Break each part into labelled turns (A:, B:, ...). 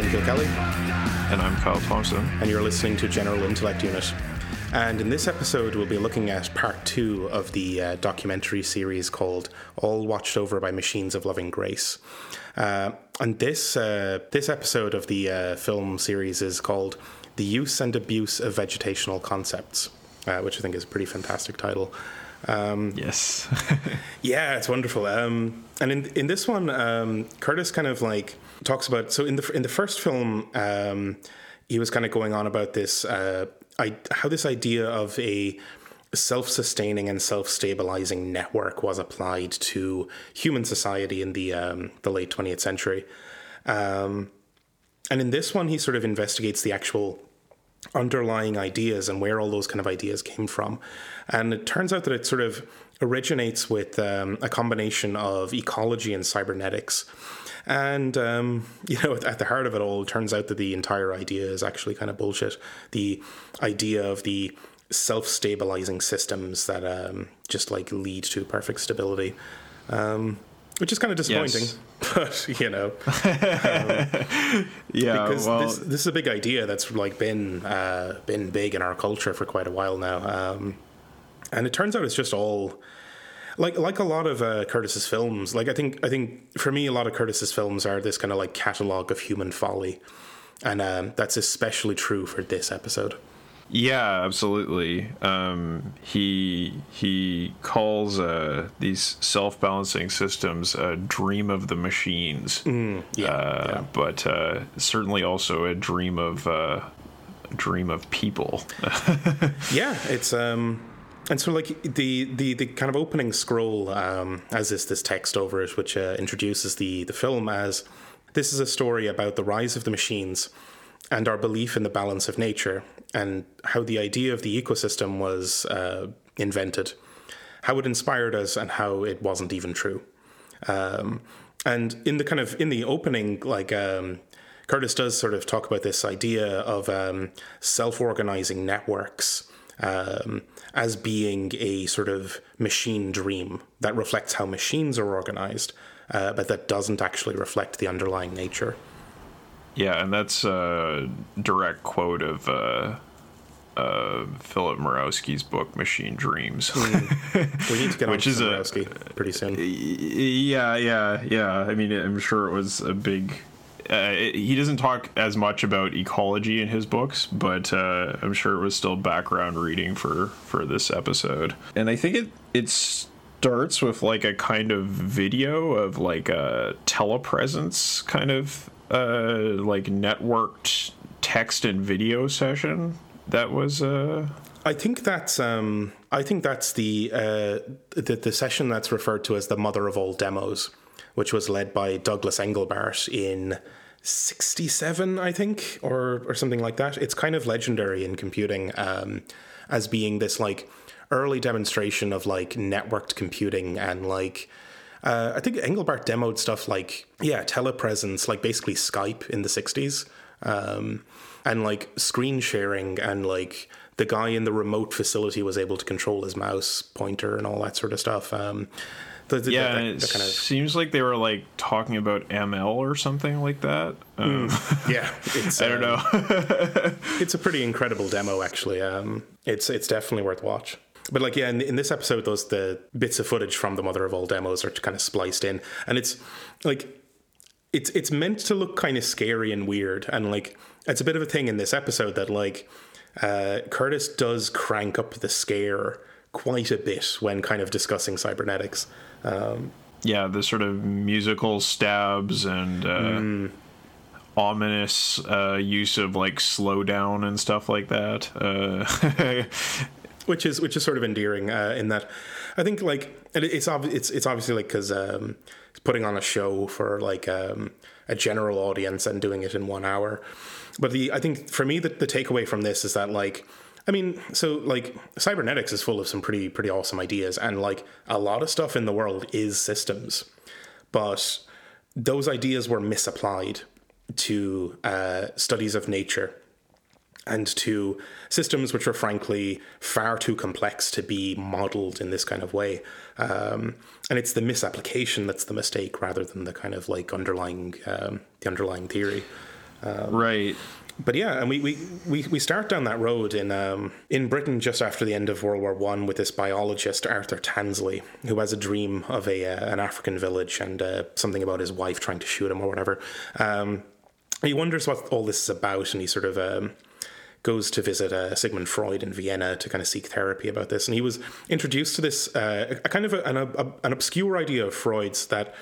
A: Shane Kilkelly.
B: And I'm Kyle Thompson.
A: And you're listening to General Intellect Unit. And in this episode, we'll be looking at part two of the uh, documentary series called All Watched Over by Machines of Loving Grace. Uh, and this, uh, this episode of the uh, film series is called The Use and Abuse of Vegetational Concepts, uh, which I think is a pretty fantastic title.
B: Um, yes.
A: yeah, it's wonderful. Um, and in in this one, um, Curtis kind of like talks about. So in the in the first film, um, he was kind of going on about this. Uh, I, how this idea of a self-sustaining and self-stabilizing network was applied to human society in the um, the late 20th century. Um, and in this one, he sort of investigates the actual underlying ideas and where all those kind of ideas came from. And it turns out that it sort of originates with um, a combination of ecology and cybernetics. And, um, you know, at the heart of it all, it turns out that the entire idea is actually kind of bullshit. The idea of the self stabilizing systems that um, just like lead to perfect stability. Um, which is kind of disappointing. Yes. But you know,
B: um, yeah,
A: because
B: well,
A: this, this, is a big idea that's like been uh, been big in our culture for quite a while now, um, and it turns out it's just all like like a lot of uh, Curtis's films. Like I think I think for me, a lot of Curtis's films are this kind of like catalog of human folly, and um, that's especially true for this episode.
B: Yeah, absolutely. Um, he he calls uh, these self balancing systems a dream of the machines.
A: Mm, yeah,
B: uh,
A: yeah,
B: but uh, certainly also a dream of uh, dream of people.
A: yeah, it's um, and so like the the the kind of opening scroll um, as this this text over it, which uh, introduces the the film as this is a story about the rise of the machines and our belief in the balance of nature and how the idea of the ecosystem was uh, invented, how it inspired us, and how it wasn't even true. Um, and in the kind of in the opening, like um, Curtis does sort of talk about this idea of um, self-organizing networks. Um, as being a sort of machine dream that reflects how machines are organized, uh, but that doesn't actually reflect the underlying nature.
B: Yeah, and that's a direct quote of uh, uh, Philip Mirowski's book Machine Dreams.
A: Mm. We need to get Which on is Mirowski pretty soon.
B: Yeah, yeah, yeah. I mean, I'm sure it was a big. Uh, it, he doesn't talk as much about ecology in his books, but uh, I'm sure it was still background reading for for this episode. And I think it it starts with like a kind of video of like a telepresence kind of uh, like networked text and video session that was uh
A: I think that's um I think that's the uh the, the session that's referred to as the mother of all demos, which was led by Douglas Engelbart in 67 I think or or something like that. It's kind of legendary in computing um as being this like early demonstration of like networked computing and like uh, I think Engelbart demoed stuff like yeah, telepresence, like basically Skype in the '60s, um, and like screen sharing, and like the guy in the remote facility was able to control his mouse pointer and all that sort of stuff. Um,
B: the, the, yeah, the, it kind of... seems like they were like talking about ML or something like that.
A: Um, mm, yeah,
B: I don't um, know.
A: it's a pretty incredible demo, actually. Um, it's it's definitely worth watch. But like, yeah, in, in this episode, those the bits of footage from the mother of all demos are kind of spliced in, and it's like it's it's meant to look kind of scary and weird, and like it's a bit of a thing in this episode that like uh, Curtis does crank up the scare quite a bit when kind of discussing cybernetics. Um,
B: yeah, the sort of musical stabs and. Uh, mm ominous uh, use of like slowdown and stuff like that. Uh,
A: which is which is sort of endearing uh, in that I think like it's it's it's obviously like because um, it's putting on a show for like um, a general audience and doing it in one hour. But the I think for me the, the takeaway from this is that like I mean so like cybernetics is full of some pretty pretty awesome ideas and like a lot of stuff in the world is systems, but those ideas were misapplied to uh, studies of nature and to systems which are frankly far too complex to be modeled in this kind of way. Um, and it's the misapplication that's the mistake rather than the kind of like underlying um, the underlying theory.
B: Um, right.
A: But yeah, and we, we, we, we start down that road in um, in Britain just after the end of World War One with this biologist Arthur Tansley who has a dream of a uh, an African village and uh, something about his wife trying to shoot him or whatever. Um, he wonders what all this is about, and he sort of um, goes to visit uh, Sigmund Freud in Vienna to kind of seek therapy about this. And he was introduced to this uh, a kind of a, an, a, an obscure idea of Freud's that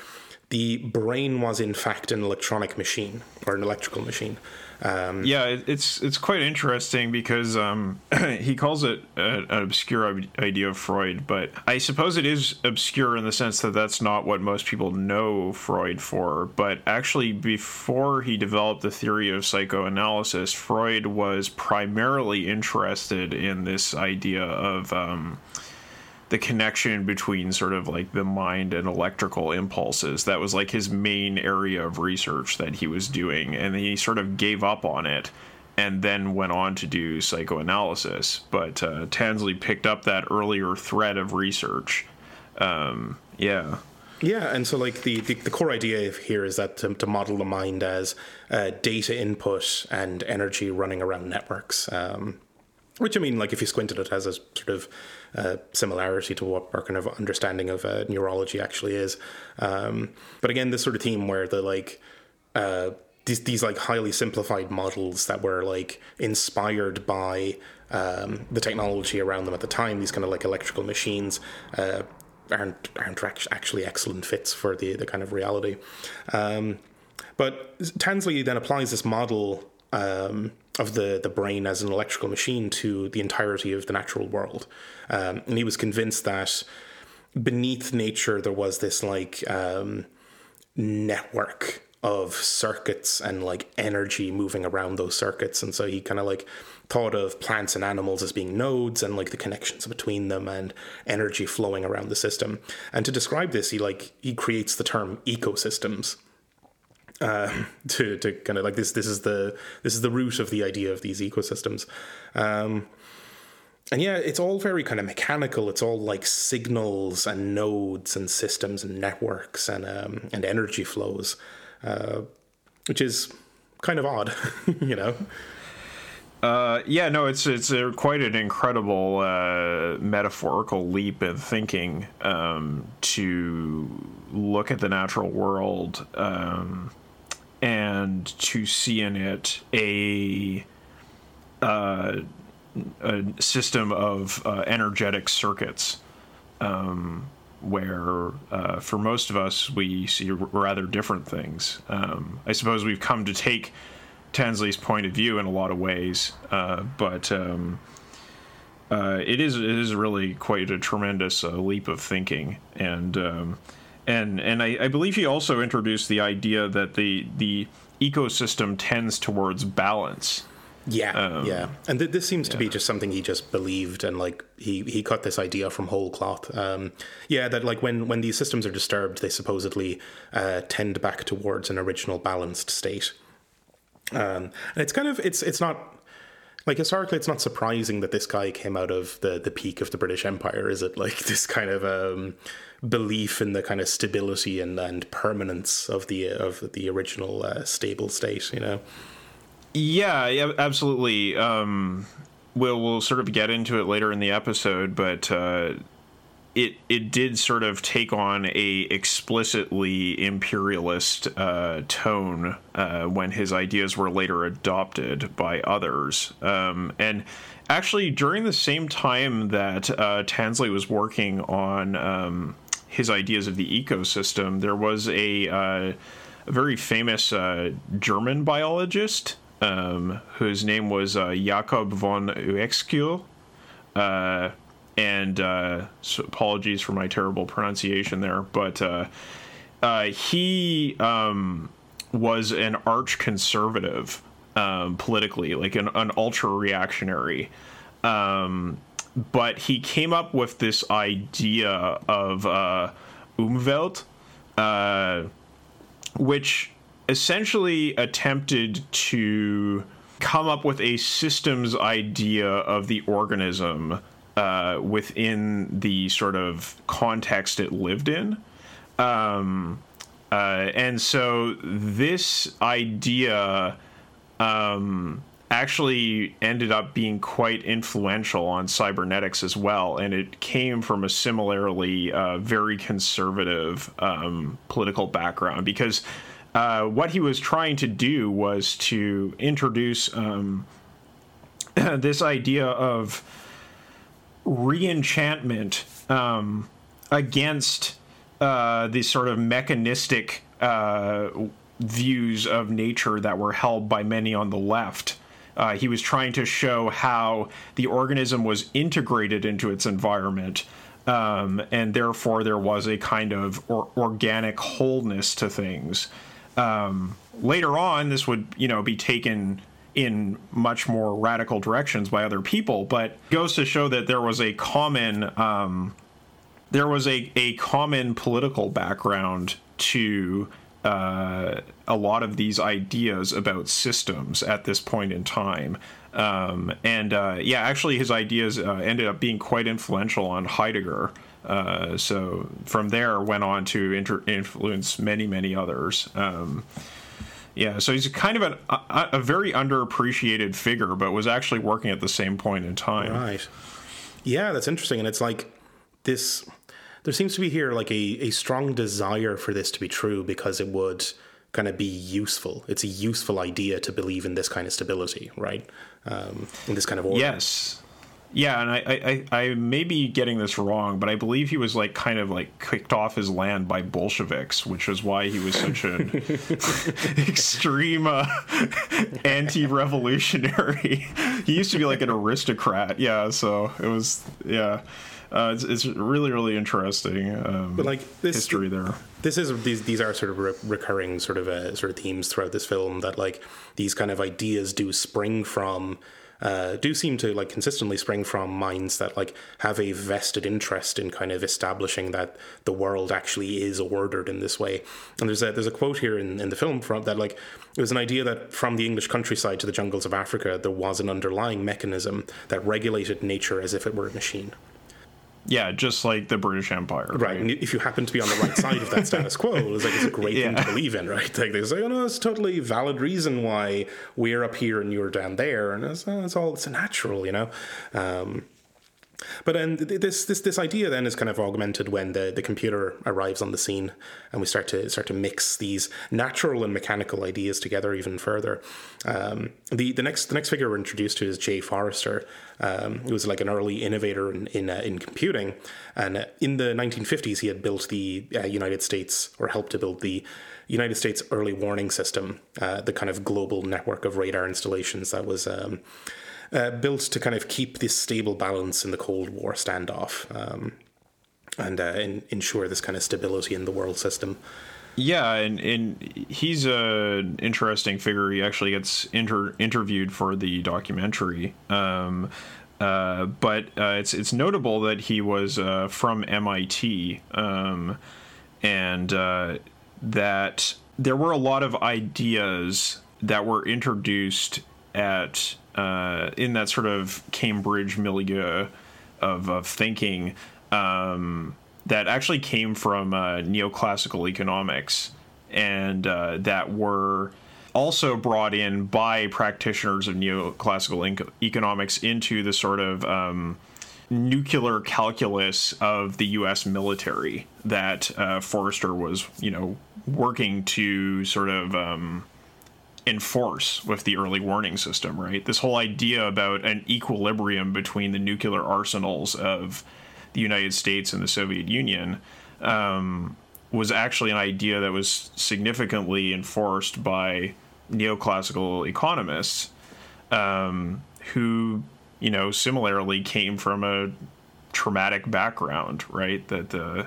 A: the brain was in fact an electronic machine or an electrical machine.
B: Um, yeah, it's it's quite interesting because um, he calls it a, an obscure idea of Freud, but I suppose it is obscure in the sense that that's not what most people know Freud for. But actually, before he developed the theory of psychoanalysis, Freud was primarily interested in this idea of um, the connection between sort of like the mind and electrical impulses. That was like his main area of research that he was doing. And he sort of gave up on it and then went on to do psychoanalysis. But uh, Tansley picked up that earlier thread of research. Um, yeah.
A: Yeah, and so like the, the, the, core idea here is that to, to model the mind as uh, data input and energy running around networks. Um, which I mean, like if you squint at it, has a sort of uh, similarity to what our kind of understanding of uh, neurology actually is. Um, but again, this sort of theme where the like uh, these these like highly simplified models that were like inspired by um, the technology around them at the time, these kind of like electrical machines. Uh, aren't aren't actually excellent fits for the the kind of reality, um, but Tansley then applies this model um, of the, the brain as an electrical machine to the entirety of the natural world. Um, and he was convinced that beneath nature there was this like um, network of circuits and like energy moving around those circuits. And so he kind of like thought of plants and animals as being nodes and like the connections between them and energy flowing around the system. And to describe this, he like he creates the term ecosystems uh, to to kind of like this. This is the this is the root of the idea of these ecosystems. Um, and yeah, it's all very kind of mechanical. It's all like signals and nodes and systems and networks and um, and energy flows, uh, which is kind of odd, you know.
B: Uh, yeah, no, it's it's a, quite an incredible uh, metaphorical leap in thinking um, to look at the natural world um, and to see in it a uh, a system of uh, energetic circuits um, where uh, for most of us we see rather different things. Um, I suppose we've come to take Tansley's point of view in a lot of ways, uh, but um, uh, it is it is really quite a tremendous uh, leap of thinking and um, and and I, I, believe he also introduced the idea that the the ecosystem tends towards balance.
A: Yeah, um, yeah, and th- this seems yeah. to be just something he just believed, and like he he cut this idea from whole cloth. Um, yeah, that like when when these systems are disturbed, they supposedly uh, tend back towards an original balanced state. Um, and it's kind of it's it's not like historically it's not surprising that this guy came out of the the peak of the british empire is it like this kind of um, belief in the kind of stability and, and permanence of the of the original uh, stable state you know
B: yeah, yeah absolutely um, we'll we'll sort of get into it later in the episode but uh, it it did sort of take on a explicitly imperialist uh, tone uh, when his ideas were later adopted by others. Um, and actually, during the same time that uh, Tansley was working on um, his ideas of the ecosystem, there was a, uh, a very famous uh, German biologist um, whose name was uh, Jakob von Uexküll and uh, so apologies for my terrible pronunciation there, but uh, uh, he um, was an arch conservative um, politically, like an, an ultra reactionary. Um, but he came up with this idea of uh, Umwelt, uh, which essentially attempted to come up with a systems idea of the organism uh, within the sort of context it lived in. Um, uh, and so this idea um, actually ended up being quite influential on cybernetics as well, and it came from a similarly uh, very conservative um, political background because uh, what he was trying to do was to introduce um, this idea of reenchantment um, against uh, the sort of mechanistic uh, views of nature that were held by many on the left. Uh, he was trying to show how the organism was integrated into its environment, um, and therefore there was a kind of or- organic wholeness to things. Um, later on, this would you know be taken in much more radical directions by other people, but goes to show that there was a common um, there was a, a common political background to uh, a lot of these ideas about systems at this point in time. Um, and uh, yeah, actually, his ideas uh, ended up being quite influential on Heidegger. Uh, so from there, went on to inter- influence many, many others. Um, yeah, so he's kind of an, a, a very underappreciated figure, but was actually working at the same point in time.
A: Right. Yeah, that's interesting. And it's like this there seems to be here like a, a strong desire for this to be true because it would kind of be useful. It's a useful idea to believe in this kind of stability, right? Um, in this kind of order.
B: Yes. Yeah, and I, I, I may be getting this wrong, but I believe he was like kind of like kicked off his land by Bolsheviks, which is why he was such an extreme uh, anti-revolutionary. he used to be like an aristocrat, yeah. So it was, yeah. Uh, it's, it's really really interesting. Um,
A: but like this
B: history there.
A: This is these these are sort of re- recurring sort of uh, sort of themes throughout this film that like these kind of ideas do spring from uh, do seem to like consistently spring from minds that like have a vested interest in kind of establishing that the world actually is ordered in this way. And there's a there's a quote here in, in the film from that like it was an idea that from the English countryside to the jungles of Africa there was an underlying mechanism that regulated nature as if it were a machine.
B: Yeah, just like the British Empire.
A: Right. right. And if you happen to be on the right side of that status quo, it's like it's a great yeah. thing to believe in, right? Like they say, oh no, it's a totally valid reason why we're up here and you're down there, and it's, it's all it's natural, you know. Um, but then this this this idea then is kind of augmented when the, the computer arrives on the scene, and we start to start to mix these natural and mechanical ideas together even further. Um, the the next the next figure we're introduced to is Jay Forrester, um, who was like an early innovator in in, uh, in computing, and uh, in the 1950s he had built the uh, United States or helped to build the United States early warning system, uh, the kind of global network of radar installations that was. Uh, built to kind of keep this stable balance in the Cold War standoff um, and uh, ensure this kind of stability in the world system.
B: Yeah, and, and he's an interesting figure. He actually gets inter- interviewed for the documentary. Um, uh, but uh, it's it's notable that he was uh, from MIT, um, and uh, that there were a lot of ideas that were introduced at uh, in that sort of Cambridge milieu of, of thinking um, that actually came from uh, neoclassical economics and uh, that were also brought in by practitioners of neoclassical economics into the sort of um, nuclear calculus of the U.S. military that uh, Forrester was, you know, working to sort of um, enforce with the early warning system, right? This whole idea about an equilibrium between the nuclear arsenals of the United States and the Soviet Union um, was actually an idea that was significantly enforced by neoclassical economists um, who, you know, similarly came from a traumatic background, right? That uh,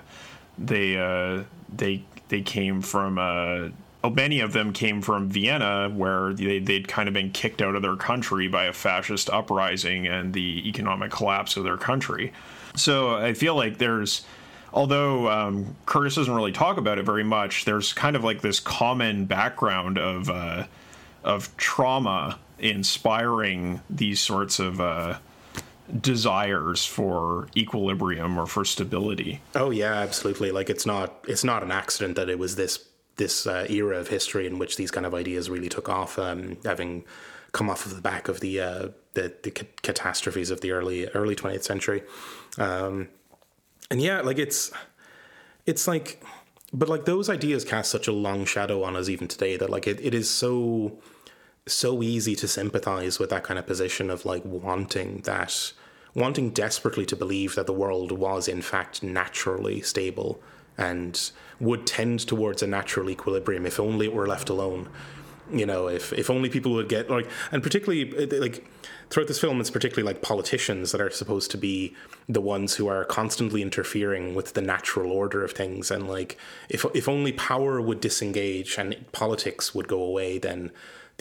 B: they uh, they they came from a many of them came from Vienna, where they, they'd kind of been kicked out of their country by a fascist uprising and the economic collapse of their country. So I feel like there's, although um, Curtis doesn't really talk about it very much, there's kind of like this common background of uh, of trauma inspiring these sorts of. Uh, desires for equilibrium or for stability.
A: Oh yeah, absolutely. Like it's not it's not an accident that it was this this uh, era of history in which these kind of ideas really took off, um, having come off of the back of the uh, the, the catastrophes of the early early twentieth century, um, and yeah, like it's it's like, but like those ideas cast such a long shadow on us even today that like it, it is so so easy to sympathize with that kind of position of like wanting that wanting desperately to believe that the world was in fact naturally stable and would tend towards a natural equilibrium if only it were left alone. You know if if only people would get like and particularly uh, like throughout this film it's particularly like politicians that are supposed to be the ones who are constantly interfering with the natural order of things. And like if if only power would disengage and politics would go away then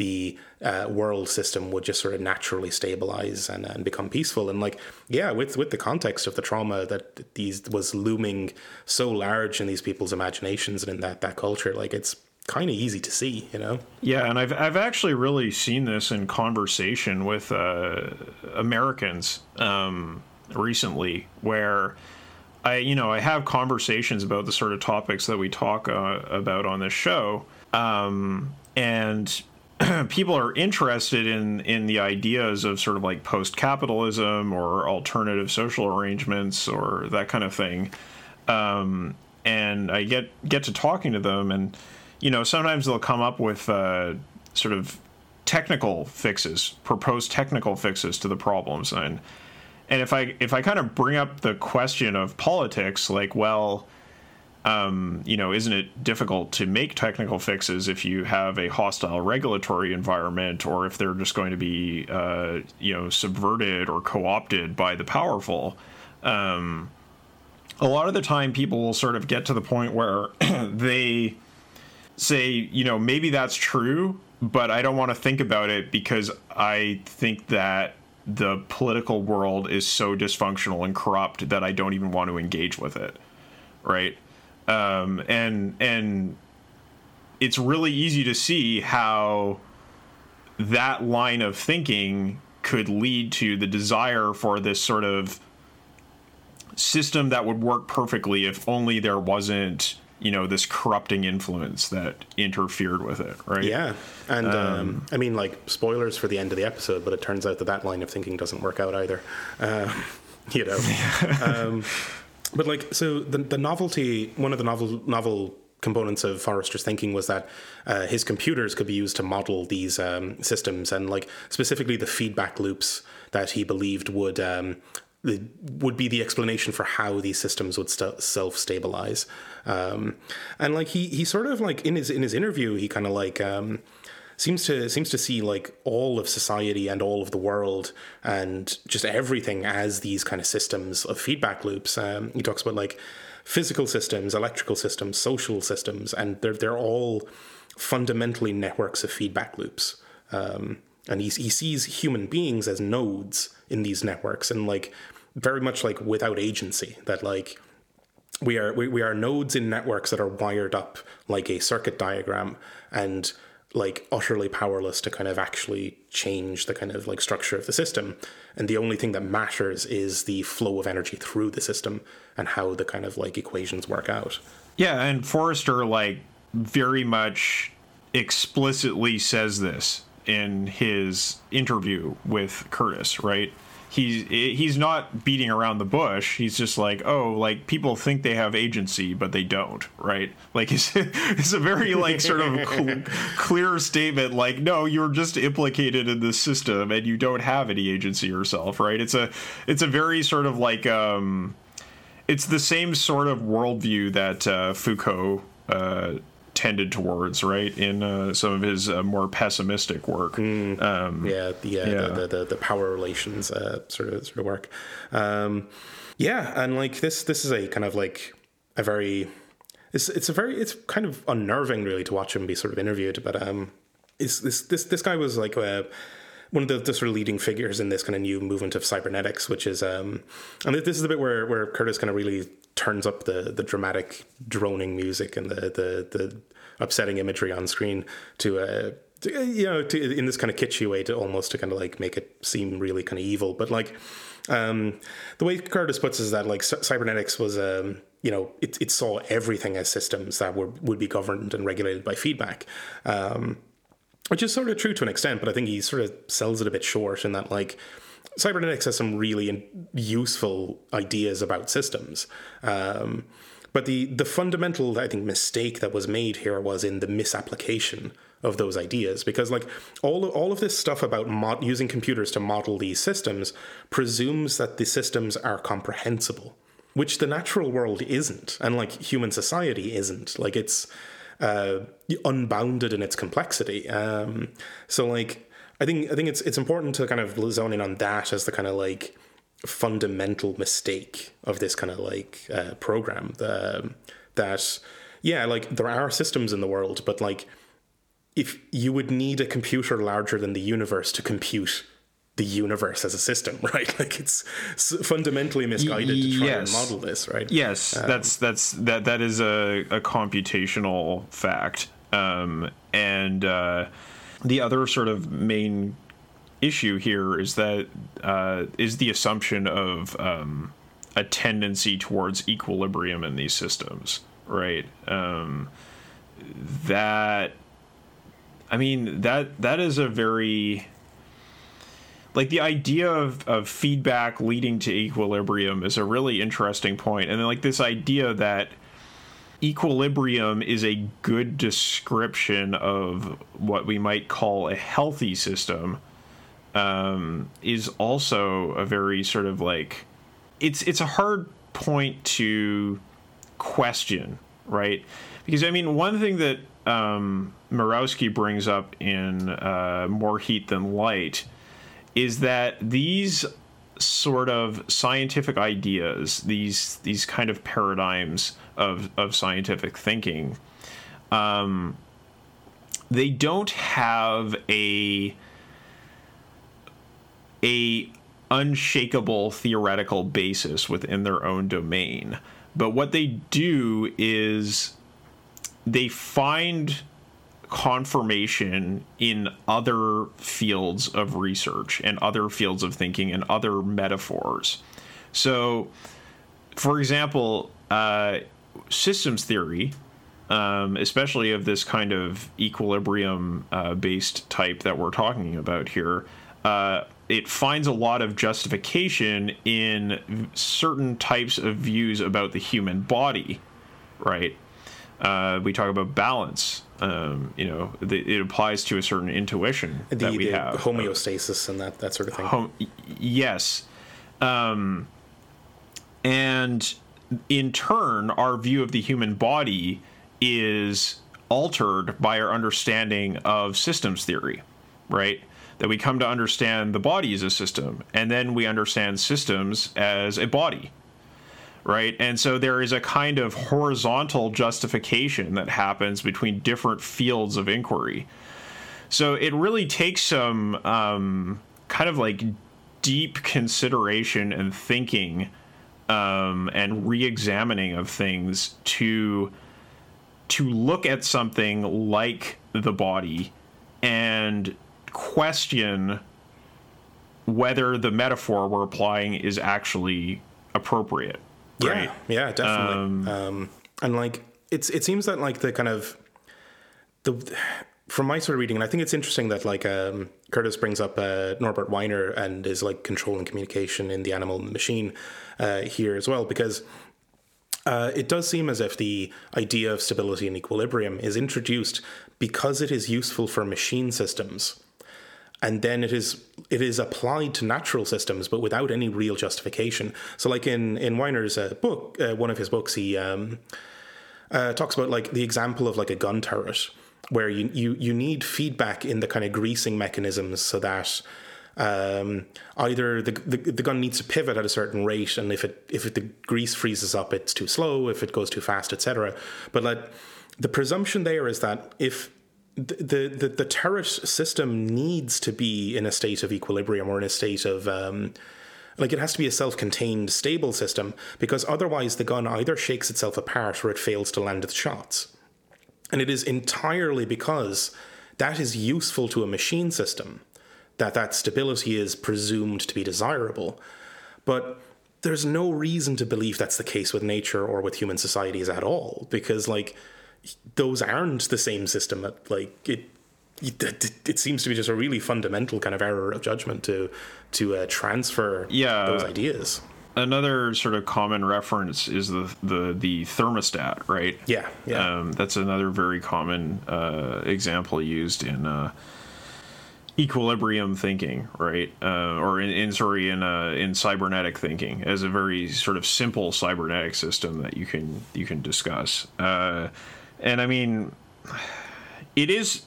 A: the uh, world system would just sort of naturally stabilize and, and become peaceful. And like, yeah, with with the context of the trauma that these was looming so large in these people's imaginations and in that that culture, like it's kind of easy to see, you know.
B: Yeah, and I've I've actually really seen this in conversation with uh, Americans um, recently, where. I, you know, I have conversations about the sort of topics that we talk uh, about on this show, um, and people are interested in in the ideas of sort of like post capitalism or alternative social arrangements or that kind of thing. Um, and I get get to talking to them, and you know sometimes they'll come up with uh, sort of technical fixes, proposed technical fixes to the problems, and and if I if I kind of bring up the question of politics, like well um, you know, isn't it difficult to make technical fixes if you have a hostile regulatory environment, or if they're just going to be, uh, you know, subverted or co-opted by the powerful? Um, a lot of the time, people will sort of get to the point where they say, you know, maybe that's true, but I don't want to think about it because I think that the political world is so dysfunctional and corrupt that I don't even want to engage with it, right? Um, and and it's really easy to see how that line of thinking could lead to the desire for this sort of system that would work perfectly if only there wasn't you know this corrupting influence that interfered with it right?
A: Yeah and um, um, i mean like spoilers for the end of the episode but it turns out that that line of thinking doesn't work out either. Uh, you know um, but like so the the novelty one of the novel novel components of Forrester's thinking was that uh, his computers could be used to model these um, systems and like specifically the feedback loops that he believed would um, would be the explanation for how these systems would st- self stabilize. Um, and like he he sort of like in his in his interview he kind of like um, seems to seems to see like all of society and all of the world and just everything as these kind of systems of feedback loops. Um, he talks about like physical systems, electrical systems, social systems, and they're they're all fundamentally networks of feedback loops. Um, and he he sees human beings as nodes in these networks, and like very much like without agency. That like we are we, we are nodes in networks that are wired up like a circuit diagram and like utterly powerless to kind of actually change the kind of like structure of the system. And the only thing that matters is the flow of energy through the system and how the kind of like equations work out.
B: Yeah and forrester like very much explicitly says this in his interview with curtis right he's he's not beating around the bush. He's just like, oh, like people think they have agency, but they don't, right? Like it's it's a very like sort of cl- clear statement. Like, no, you're just implicated in the system, and you don't have any agency yourself, right? It's a it's a very sort of like um, it's the same sort of worldview that uh, Foucault. Uh, tended towards, right, in uh, some of his uh, more pessimistic work.
A: Mm, um, yeah, the, uh, yeah. The, the, the power relations uh, sort of sort of work. Um, yeah, and like this this is a kind of like a very it's it's a very it's kind of unnerving really to watch him be sort of interviewed, but um, is this this this guy was like a uh, one of the, the, sort of leading figures in this kind of new movement of cybernetics, which is, um, and this is the bit where, where Curtis kind of really turns up the the dramatic droning music and the the the upsetting imagery on screen to uh, to, you know, to, in this kind of kitschy way to almost to kind of like make it seem really kind of evil. But like, um, the way Curtis puts it is that like cybernetics was, um, you know, it, it saw everything as systems that were would be governed and regulated by feedback. Um, which is sort of true to an extent, but I think he sort of sells it a bit short in that like cybernetics has some really useful ideas about systems. Um, but the the fundamental, I think, mistake that was made here was in the misapplication of those ideas, because like all of, all of this stuff about mod- using computers to model these systems presumes that the systems are comprehensible, which the natural world isn't, and like human society isn't. Like it's uh, unbounded in its complexity. Um, so like I think I think it's it's important to kind of zone in on that as the kind of like fundamental mistake of this kind of like uh, program. The, that yeah like there are systems in the world but like if you would need a computer larger than the universe to compute the universe as a system right? Like it's fundamentally misguided to try and model this right?
B: Yes um, that's that's that that is a, a computational fact. Um, and uh, the other sort of main issue here is that uh, is the assumption of um, a tendency towards equilibrium in these systems, right? Um, that I mean that that is a very like the idea of, of feedback leading to equilibrium is a really interesting point and then like this idea that equilibrium is a good description of what we might call a healthy system um, is also a very sort of like it's it's a hard point to question, right? Because I mean, one thing that um, brings up in uh, More Heat Than Light is that these sort of scientific ideas, these these kind of paradigms of of scientific thinking, um, they don't have a a unshakable theoretical basis within their own domain. But what they do is they find confirmation in other fields of research and other fields of thinking and other metaphors. So, for example, uh, systems theory, um, especially of this kind of equilibrium uh, based type that we're talking about here, uh, it finds a lot of justification in certain types of views about the human body, right? Uh, we talk about balance. Um, you know, the, it applies to a certain intuition the, that we
A: the
B: have,
A: homeostasis and that that sort of thing. Home,
B: yes, um, and in turn, our view of the human body is altered by our understanding of systems theory, right? that we come to understand the body as a system, and then we understand systems as a body. Right. And so there is a kind of horizontal justification that happens between different fields of inquiry. So it really takes some um, kind of like deep consideration and thinking um, and re-examining of things to to look at something like the body and question whether the metaphor we're applying is actually appropriate.
A: Right? Yeah, yeah, definitely. Um, um, and like it's it seems that like the kind of the from my sort of reading, and I think it's interesting that like um, Curtis brings up uh, Norbert Wiener and is like controlling communication in the animal and the machine uh, here as well, because uh, it does seem as if the idea of stability and equilibrium is introduced because it is useful for machine systems and then it is it is applied to natural systems, but without any real justification. So, like in in Wiener's uh, book, uh, one of his books, he um, uh, talks about like the example of like a gun turret, where you you you need feedback in the kind of greasing mechanisms so that. Um, either the, the, the gun needs to pivot at a certain rate, and if it if it, the grease freezes up, it's too slow. If it goes too fast, etc. But like the presumption there is that if the, the the turret system needs to be in a state of equilibrium or in a state of um, like it has to be a self-contained stable system because otherwise the gun either shakes itself apart or it fails to land its shots and it is entirely because that is useful to a machine system, that that stability is presumed to be desirable. But there's no reason to believe that's the case with nature or with human societies at all, because like those aren't the same system. Like it, it, it seems to be just a really fundamental kind of error of judgment to to uh, transfer
B: Yeah.
A: those ideas.
B: Another sort of common reference is the the the thermostat, right?
A: Yeah, yeah.
B: Um, that's another very common uh, example used in uh, equilibrium thinking, right? Uh, or in, in sorry in uh, in cybernetic thinking as a very sort of simple cybernetic system that you can you can discuss. Uh, and I mean, it is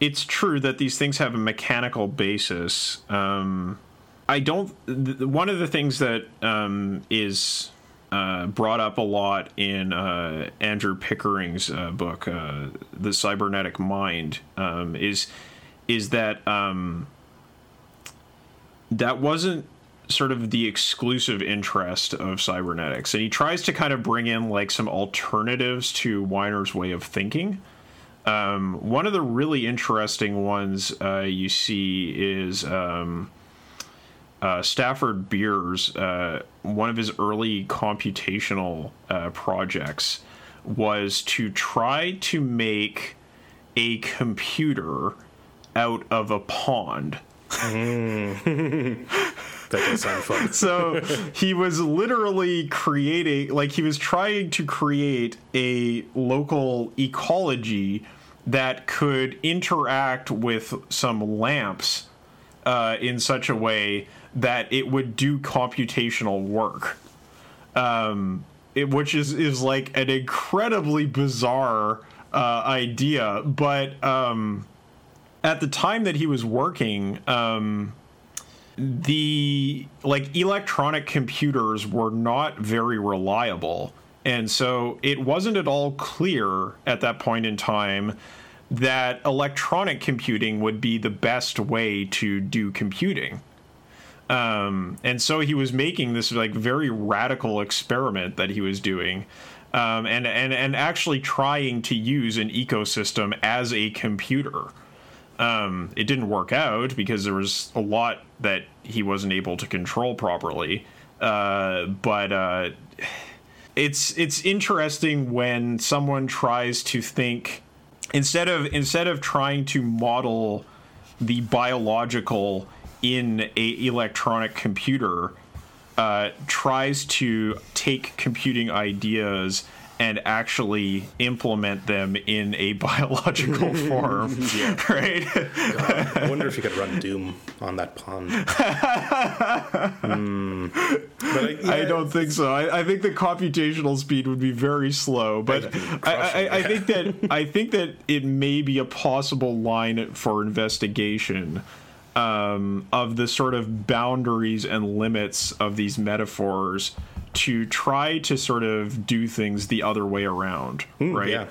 B: it's true that these things have a mechanical basis. Um, I don't. Th- one of the things that um, is uh, brought up a lot in uh, Andrew Pickering's uh, book, uh, "The Cybernetic Mind," um, is is that um, that wasn't sort of the exclusive interest of cybernetics, and he tries to kind of bring in like some alternatives to Wiener's way of thinking. Um, one of the really interesting ones uh, you see is um, uh, Stafford Beers. Uh, one of his early computational uh, projects was to try to make a computer out of a pond.
A: That does sound fun.
B: so he was literally creating like he was trying to create a local ecology that could interact with some lamps uh, in such a way that it would do computational work. Um, it, which is is like an incredibly bizarre uh, idea but um, at the time that he was working um, the like electronic computers were not very reliable. And so it wasn't at all clear at that point in time that electronic computing would be the best way to do computing um, and so he was making this like very radical experiment that he was doing um, and, and and actually trying to use an ecosystem as a computer um, it didn't work out because there was a lot that he wasn't able to control properly. Uh, but uh, it's it's interesting when someone tries to think instead of instead of trying to model the biological in a electronic computer, uh, tries to take computing ideas and actually implement them in a biological form, right?
A: I wonder if you could run Doom on that pond. But I,
B: I don't think so. I, I think the computational speed would be very slow, but I, I, I think that I think that it may be a possible line for investigation um, of the sort of boundaries and limits of these metaphors to try to sort of do things the other way around, right?
A: Hmm, yeah.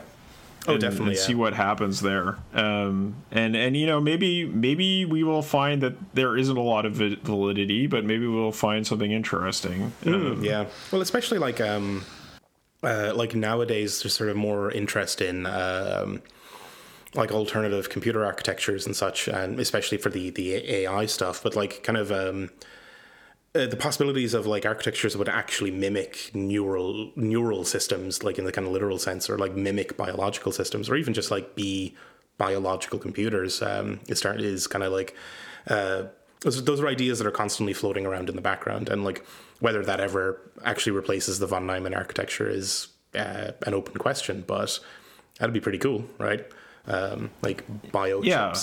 A: Oh,
B: and,
A: definitely.
B: and
A: yeah.
B: see what happens there. Um, and and you know maybe maybe we will find that there isn't a lot of validity, but maybe we'll find something interesting. Um,
A: Yeah. Well, especially like um, uh, like nowadays, there's sort of more interest in um, like alternative computer architectures and such, and especially for the the AI stuff. But like kind of um, uh, the possibilities of like architectures that would actually mimic neural neural systems, like in the kind of literal sense, or like mimic biological systems, or even just like be biological computers. Um, is start is kind of like. Uh, those, those are ideas that are constantly floating around in the background, and like whether that ever actually replaces the von Neumann architecture is uh, an open question. But that'd be pretty cool, right? Um, like bio
B: Yeah.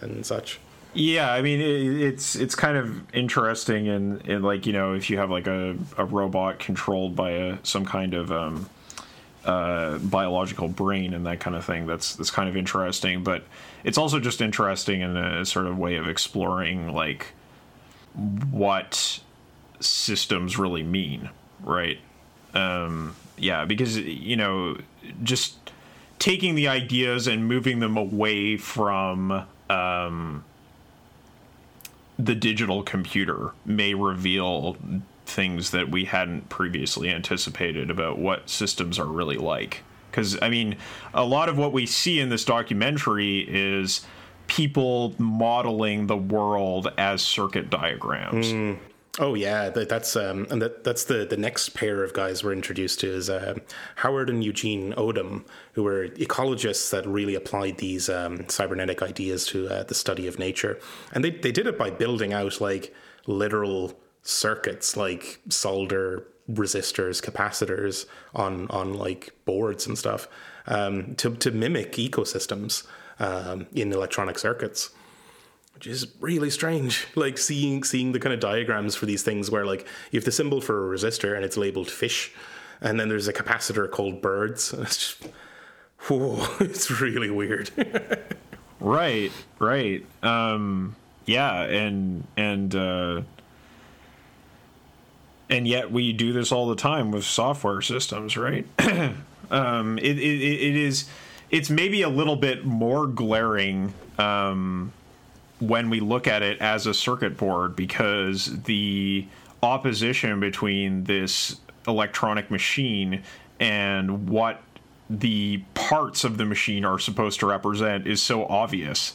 A: and such.
B: Yeah, I mean it, it's it's kind of interesting and in, like you know if you have like a, a robot controlled by a some kind of um, uh, biological brain and that kind of thing that's that's kind of interesting but it's also just interesting in a sort of way of exploring like what systems really mean right um, yeah because you know just taking the ideas and moving them away from um, the digital computer may reveal things that we hadn't previously anticipated about what systems are really like because I mean, a lot of what we see in this documentary is people modeling the world as circuit diagrams.
A: Mm. Oh yeah, that, that's um, and that that's the the next pair of guys we're introduced to is uh, Howard and Eugene Odum, who were ecologists that really applied these um, cybernetic ideas to uh, the study of nature, and they they did it by building out like literal circuits, like solder resistors, capacitors on on like boards and stuff um, to to mimic ecosystems um, in electronic circuits which is really strange. Like seeing seeing the kind of diagrams for these things where like you have the symbol for a resistor and it's labeled fish, and then there's a capacitor called birds. It's just, whoa, it's really weird.
B: right, right. Um, yeah, and and uh, and yet we do this all the time with software systems, right? um, it, it it is it's maybe a little bit more glaring. Um, when we look at it as a circuit board because the opposition between this electronic machine and what the parts of the machine are supposed to represent is so obvious.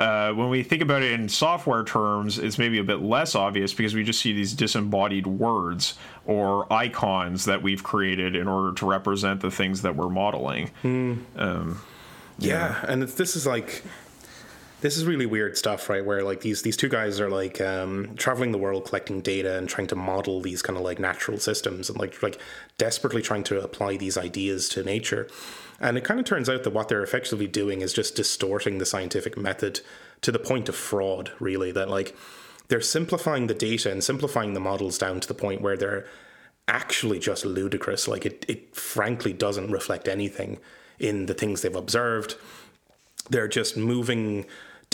B: Uh, when we think about it in software terms, it's maybe a bit less obvious because we just see these disembodied words or icons that we've created in order to represent the things that we're modeling.
A: Mm. Um, yeah. yeah, and this is like this is really weird stuff, right? Where like these these two guys are like um, traveling the world collecting data and trying to model these kind of like natural systems and like like desperately trying to apply these ideas to nature. And it kind of turns out that what they're effectively doing is just distorting the scientific method to the point of fraud, really. That like they're simplifying the data and simplifying the models down to the point where they're actually just ludicrous. Like it, it frankly doesn't reflect anything in the things they've observed. They're just moving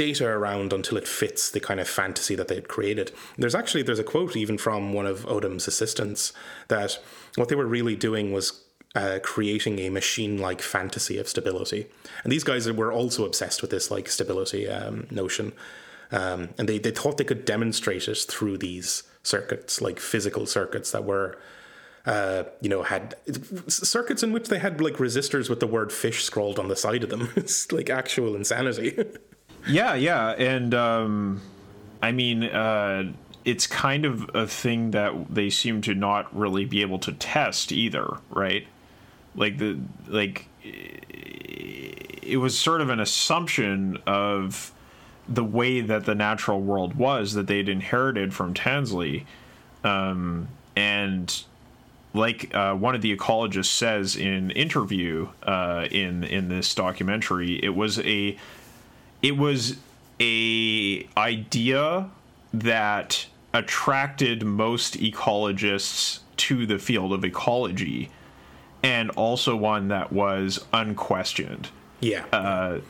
A: data around until it fits the kind of fantasy that they had created. There's actually there's a quote even from one of Odum's assistants that what they were really doing was uh, creating a machine-like fantasy of stability, and these guys were also obsessed with this like stability um, notion, um, and they they thought they could demonstrate it through these circuits, like physical circuits that were. Uh, you know, had circuits in which they had like resistors with the word fish scrawled on the side of them. it's like actual insanity.
B: Yeah, yeah, and um, I mean, uh, it's kind of a thing that they seem to not really be able to test either, right? Like the like, it was sort of an assumption of the way that the natural world was that they'd inherited from Tansley, um, and like uh, one of the ecologists says in interview uh, in in this documentary, it was a it was a idea that attracted most ecologists to the field of ecology and also one that was unquestioned.
A: Yeah.
B: Uh,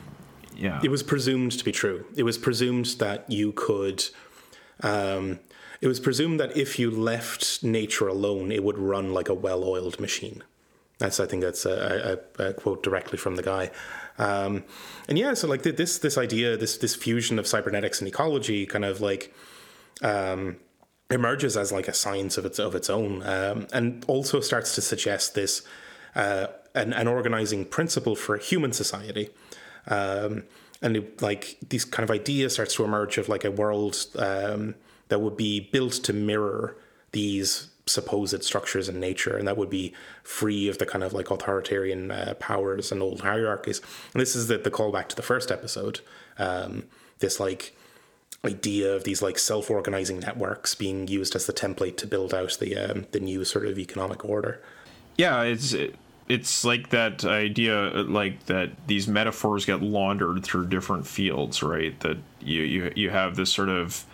B: yeah.
A: It was presumed to be true. It was presumed that you could um, it was presumed that if you left nature alone it would run like a well-oiled machine. That's i think that's a, a, a quote directly from the guy um, and yeah, so like this this idea, this this fusion of cybernetics and ecology, kind of like um, emerges as like a science of its of its own, um, and also starts to suggest this uh, an, an organizing principle for human society. Um, and it, like these kind of ideas starts to emerge of like a world um, that would be built to mirror these supposed structures in nature, and that would be free of the kind of like authoritarian uh, powers and old hierarchies. And this is the, the callback to the first episode. Um, this like idea of these like self-organizing networks being used as the template to build out the um, the new sort of economic order.
B: Yeah, it's it's like that idea, like that these metaphors get laundered through different fields, right? That you you you have this sort of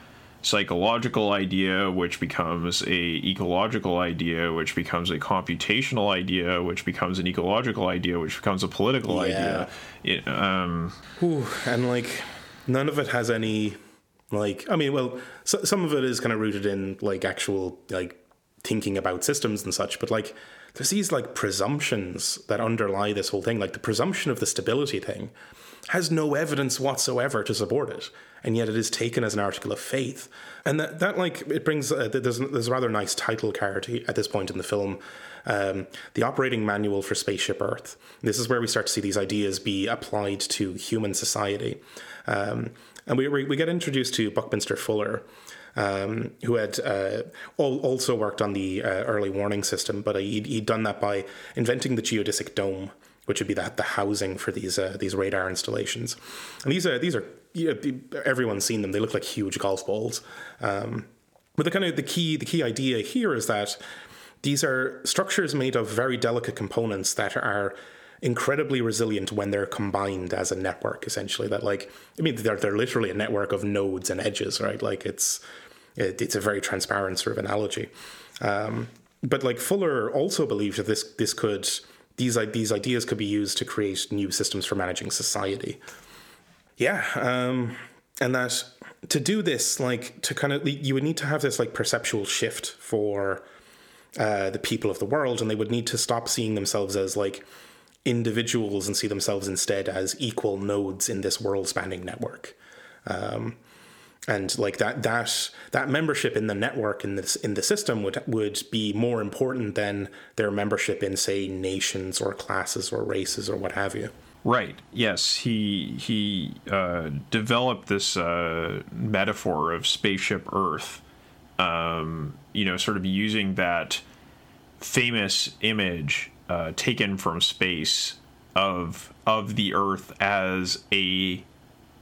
B: psychological idea, which becomes a ecological idea, which becomes a computational idea, which becomes an ecological idea, which becomes a political yeah. idea. It, um,
A: Ooh, and like none of it has any like I mean, well, so, some of it is kind of rooted in like actual like thinking about systems and such, but like there's these like presumptions that underlie this whole thing. Like the presumption of the stability thing has no evidence whatsoever to support it, and yet it is taken as an article of faith. And that, that like it brings uh, there's there's a rather nice title card at this point in the film, um, the operating manual for spaceship Earth. This is where we start to see these ideas be applied to human society, um, and we, we get introduced to Buckminster Fuller. Um, who had uh, also worked on the uh, early warning system, but he'd, he'd, done that by inventing the geodesic dome, which would be the, the housing for these uh, these radar installations. And these are these are know, everyone's seen them. They look like huge golf balls. Um, but the kind of the key the key idea here is that these are structures made of very delicate components that are incredibly resilient when they're combined as a network essentially that like i mean they're, they're literally a network of nodes and edges right like it's it, it's a very transparent sort of analogy um, but like fuller also believed that this this could these these ideas could be used to create new systems for managing society. Yeah, um, and that to do this, like to kind of you would need to have this like perceptual shift for uh, the people of the world, and they would need to stop seeing themselves as like individuals and see themselves instead as equal nodes in this world-spanning network. Um, and like that that that membership in the network in this in the system would would be more important than their membership in say nations or classes or races or what have you
B: right yes he he uh, developed this uh, metaphor of spaceship earth um, you know sort of using that famous image uh, taken from space of of the earth as a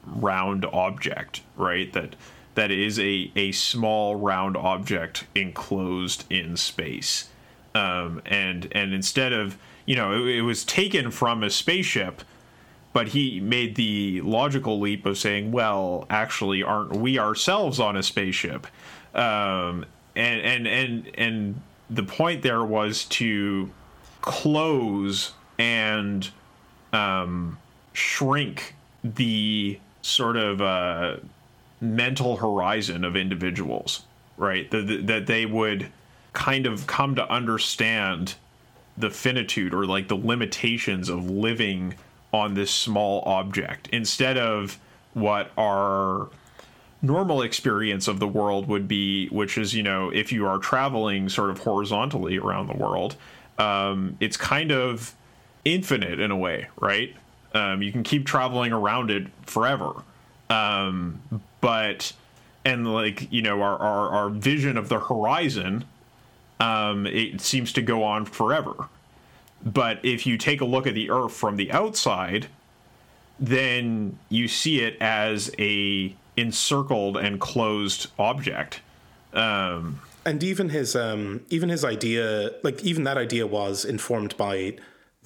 B: round object, right? That that is a a small round object enclosed in space. Um, and and instead of you know it, it was taken from a spaceship, but he made the logical leap of saying, well, actually, aren't we ourselves on a spaceship? Um, and and and and the point there was to close and um, shrink the sort of uh, mental horizon of individuals, right? That, that they would kind of come to understand the finitude or like the limitations of living on this small object instead of what our normal experience of the world would be, which is, you know, if you are traveling sort of horizontally around the world, um, it's kind of infinite in a way, right? Um, you can keep traveling around it forever. Um, but and like you know our, our, our vision of the horizon um, it seems to go on forever but if you take a look at the earth from the outside then you see it as a encircled and closed object um,
A: and even his um, even his idea like even that idea was informed by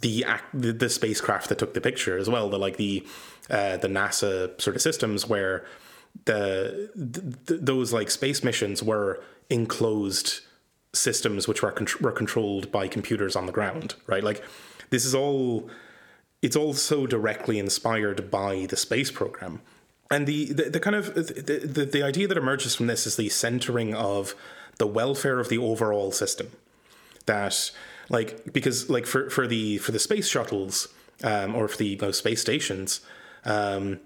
A: the, the, the spacecraft that took the picture as well. The like the uh, the NASA sort of systems where the, the, those like space missions were enclosed systems which were con- were controlled by computers on the ground. Right, like this is all. It's all so directly inspired by the space program. And the, the, the kind of the, the, the idea that emerges from this is the centering of the welfare of the overall system. That like because like for for the for the space shuttles um, or for the you know, space stations um,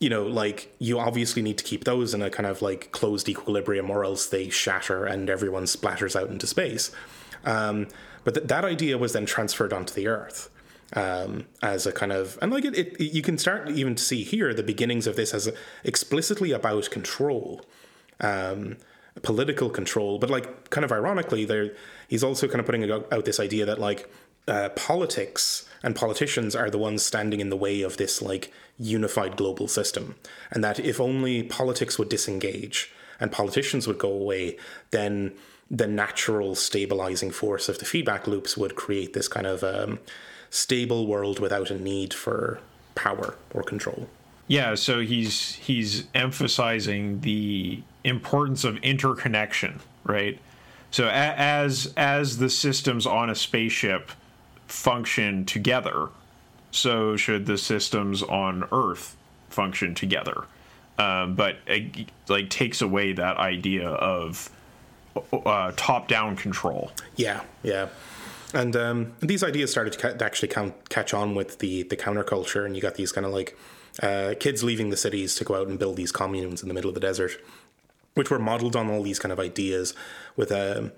A: you know like you obviously need to keep those in a kind of like closed equilibrium or else they shatter and everyone splatters out into space. Um, but th- that idea was then transferred onto the earth um, as a kind of and like it, it, you can start even to see here the beginnings of this as explicitly about control um, political control. But like kind of ironically there he's also kind of putting out this idea that like uh, politics and politicians are the ones standing in the way of this like unified global system, and that if only politics would disengage and politicians would go away, then the natural stabilizing force of the feedback loops would create this kind of um, stable world without a need for power or control.
B: Yeah, so he's he's emphasizing the importance of interconnection, right? So as as the systems on a spaceship function together, so should the systems on Earth function together. Um, but it like takes away that idea of uh, top-down control.
A: Yeah, yeah. And um, these ideas started to, ca- to actually count, catch on with the the counterculture, and you got these kind of like uh, kids leaving the cities to go out and build these communes in the middle of the desert, which were modeled on all these kind of ideas with um,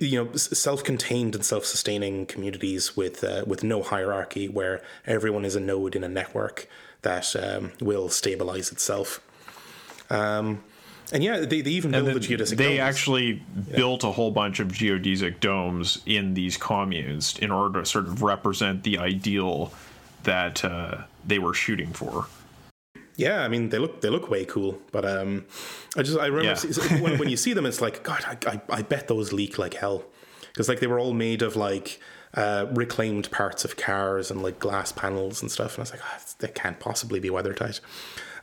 A: you know self-contained and self-sustaining communities with uh, with no hierarchy, where everyone is a node in a network that um, will stabilize itself. Um, and yeah, they, they even build the geodesic.
B: They
A: domes.
B: actually yeah. built a whole bunch of geodesic domes in these communes in order to sort of represent the ideal that uh, they were shooting for.
A: Yeah, I mean they look they look way cool, but um, I just I remember yeah. when, when you see them, it's like God, I, I, I bet those leak like hell because like they were all made of like uh, reclaimed parts of cars and like glass panels and stuff, and I was like, oh, they can't possibly be weather tight.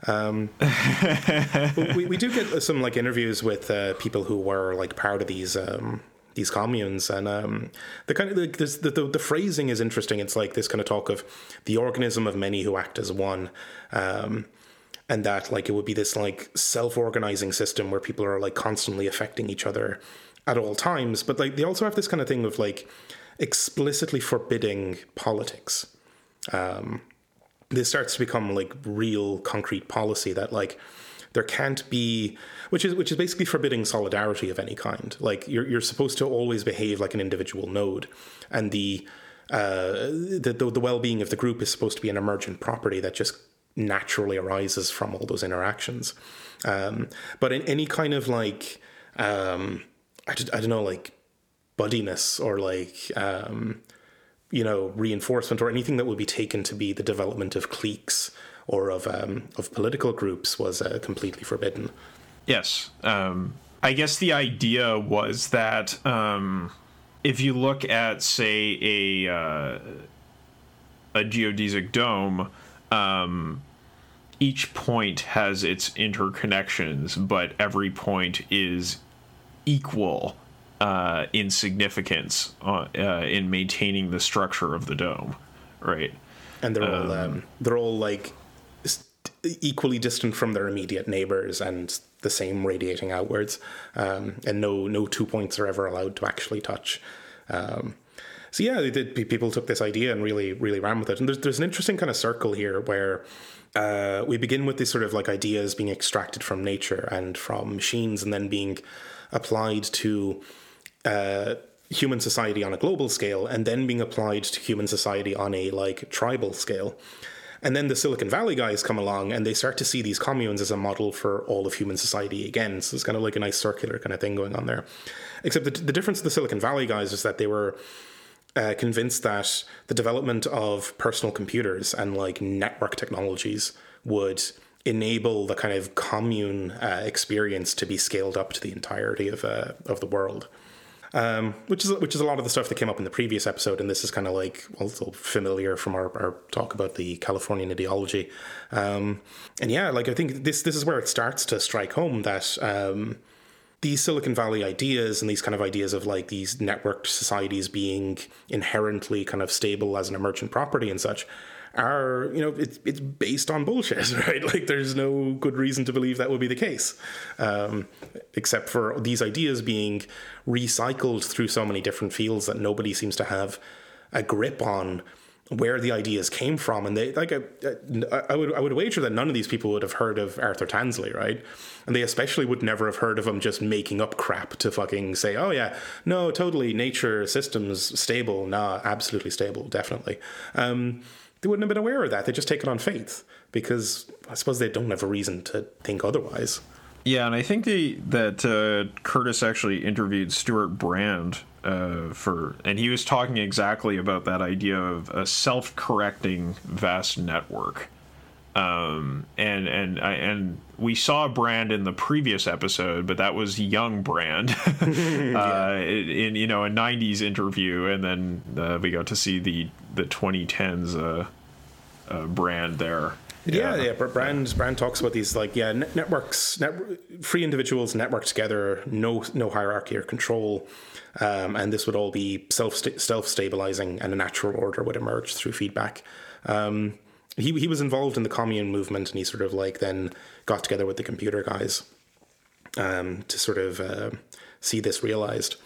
A: Um, we, we do get some like interviews with uh, people who were like part of these um, these communes, and um, the kind of the, the, the phrasing is interesting. It's like this kind of talk of the organism of many who act as one. Um, and that like it would be this like self-organizing system where people are like constantly affecting each other at all times. But like they also have this kind of thing of like explicitly forbidding politics. Um, this starts to become like real concrete policy that like there can't be which is which is basically forbidding solidarity of any kind. Like you're you're supposed to always behave like an individual node. And the uh, the, the, the well-being of the group is supposed to be an emergent property that just naturally arises from all those interactions um, but in any kind of like um, I, I don't know like buddiness or like um, you know, reinforcement or anything that would be taken to be the development of cliques or of um, of political groups was uh, completely forbidden.
B: Yes, um, I guess the idea was that um, if you look at, say, a uh, a geodesic dome, um, each point has its interconnections, but every point is equal uh, in significance uh, uh, in maintaining the structure of the dome, right?
A: And they're all um, um, they're all like equally distant from their immediate neighbors and the same radiating outwards, um, and no no two points are ever allowed to actually touch. Um, so yeah, did, people took this idea and really really ran with it. And there's there's an interesting kind of circle here where. Uh, we begin with these sort of like ideas being extracted from nature and from machines and then being applied to uh, human society on a global scale and then being applied to human society on a like tribal scale. And then the Silicon Valley guys come along and they start to see these communes as a model for all of human society again. So it's kind of like a nice circular kind of thing going on there. Except the, the difference of the Silicon Valley guys is that they were uh, convinced that the development of personal computers and like network technologies would enable the kind of commune uh, experience to be scaled up to the entirety of uh, of the world um, which is which is a lot of the stuff that came up in the previous episode, and this is kind of like also familiar from our, our talk about the Californian ideology. Um, and yeah, like I think this this is where it starts to strike home that um, these Silicon Valley ideas and these kind of ideas of like these networked societies being inherently kind of stable as an emergent property and such are you know it's it's based on bullshit, right? Like there's no good reason to believe that would be the case, um, except for these ideas being recycled through so many different fields that nobody seems to have a grip on where the ideas came from and they like I, I, would I would wager that none of these people would have heard of Arthur Tansley right and they especially would never have heard of him just making up crap to fucking say oh yeah no totally nature systems stable nah absolutely stable definitely um, they wouldn't have been aware of that. They just take it on faith because I suppose they don't have a reason to think otherwise.
B: Yeah, and I think they, that uh, Curtis actually interviewed Stewart Brand uh, for, and he was talking exactly about that idea of a self-correcting vast network. Um, and and and we saw Brand in the previous episode, but that was young Brand uh, in you know a '90s interview, and then uh, we got to see the the 2010s uh, uh, Brand there.
A: Yeah, yeah. yeah. Brand Brand talks about these like yeah networks, net, free individuals network together, no no hierarchy or control, um, and this would all be self self stabilizing, and a natural order would emerge through feedback. Um, he he was involved in the commune movement, and he sort of like then got together with the computer guys um, to sort of uh, see this realized.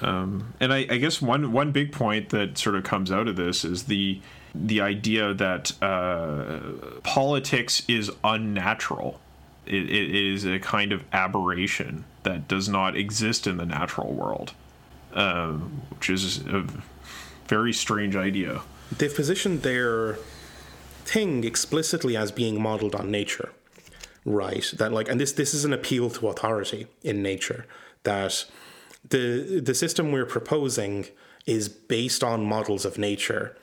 B: Um, and I, I, guess one one big point that sort of comes out of this is the the idea that uh, politics is unnatural. It, it is a kind of aberration that does not exist in the natural world, um, which is a very strange idea.
A: They've positioned their thing explicitly as being modeled on nature, right? That like, and this this is an appeal to authority in nature that the the system we're proposing is based on models of nature.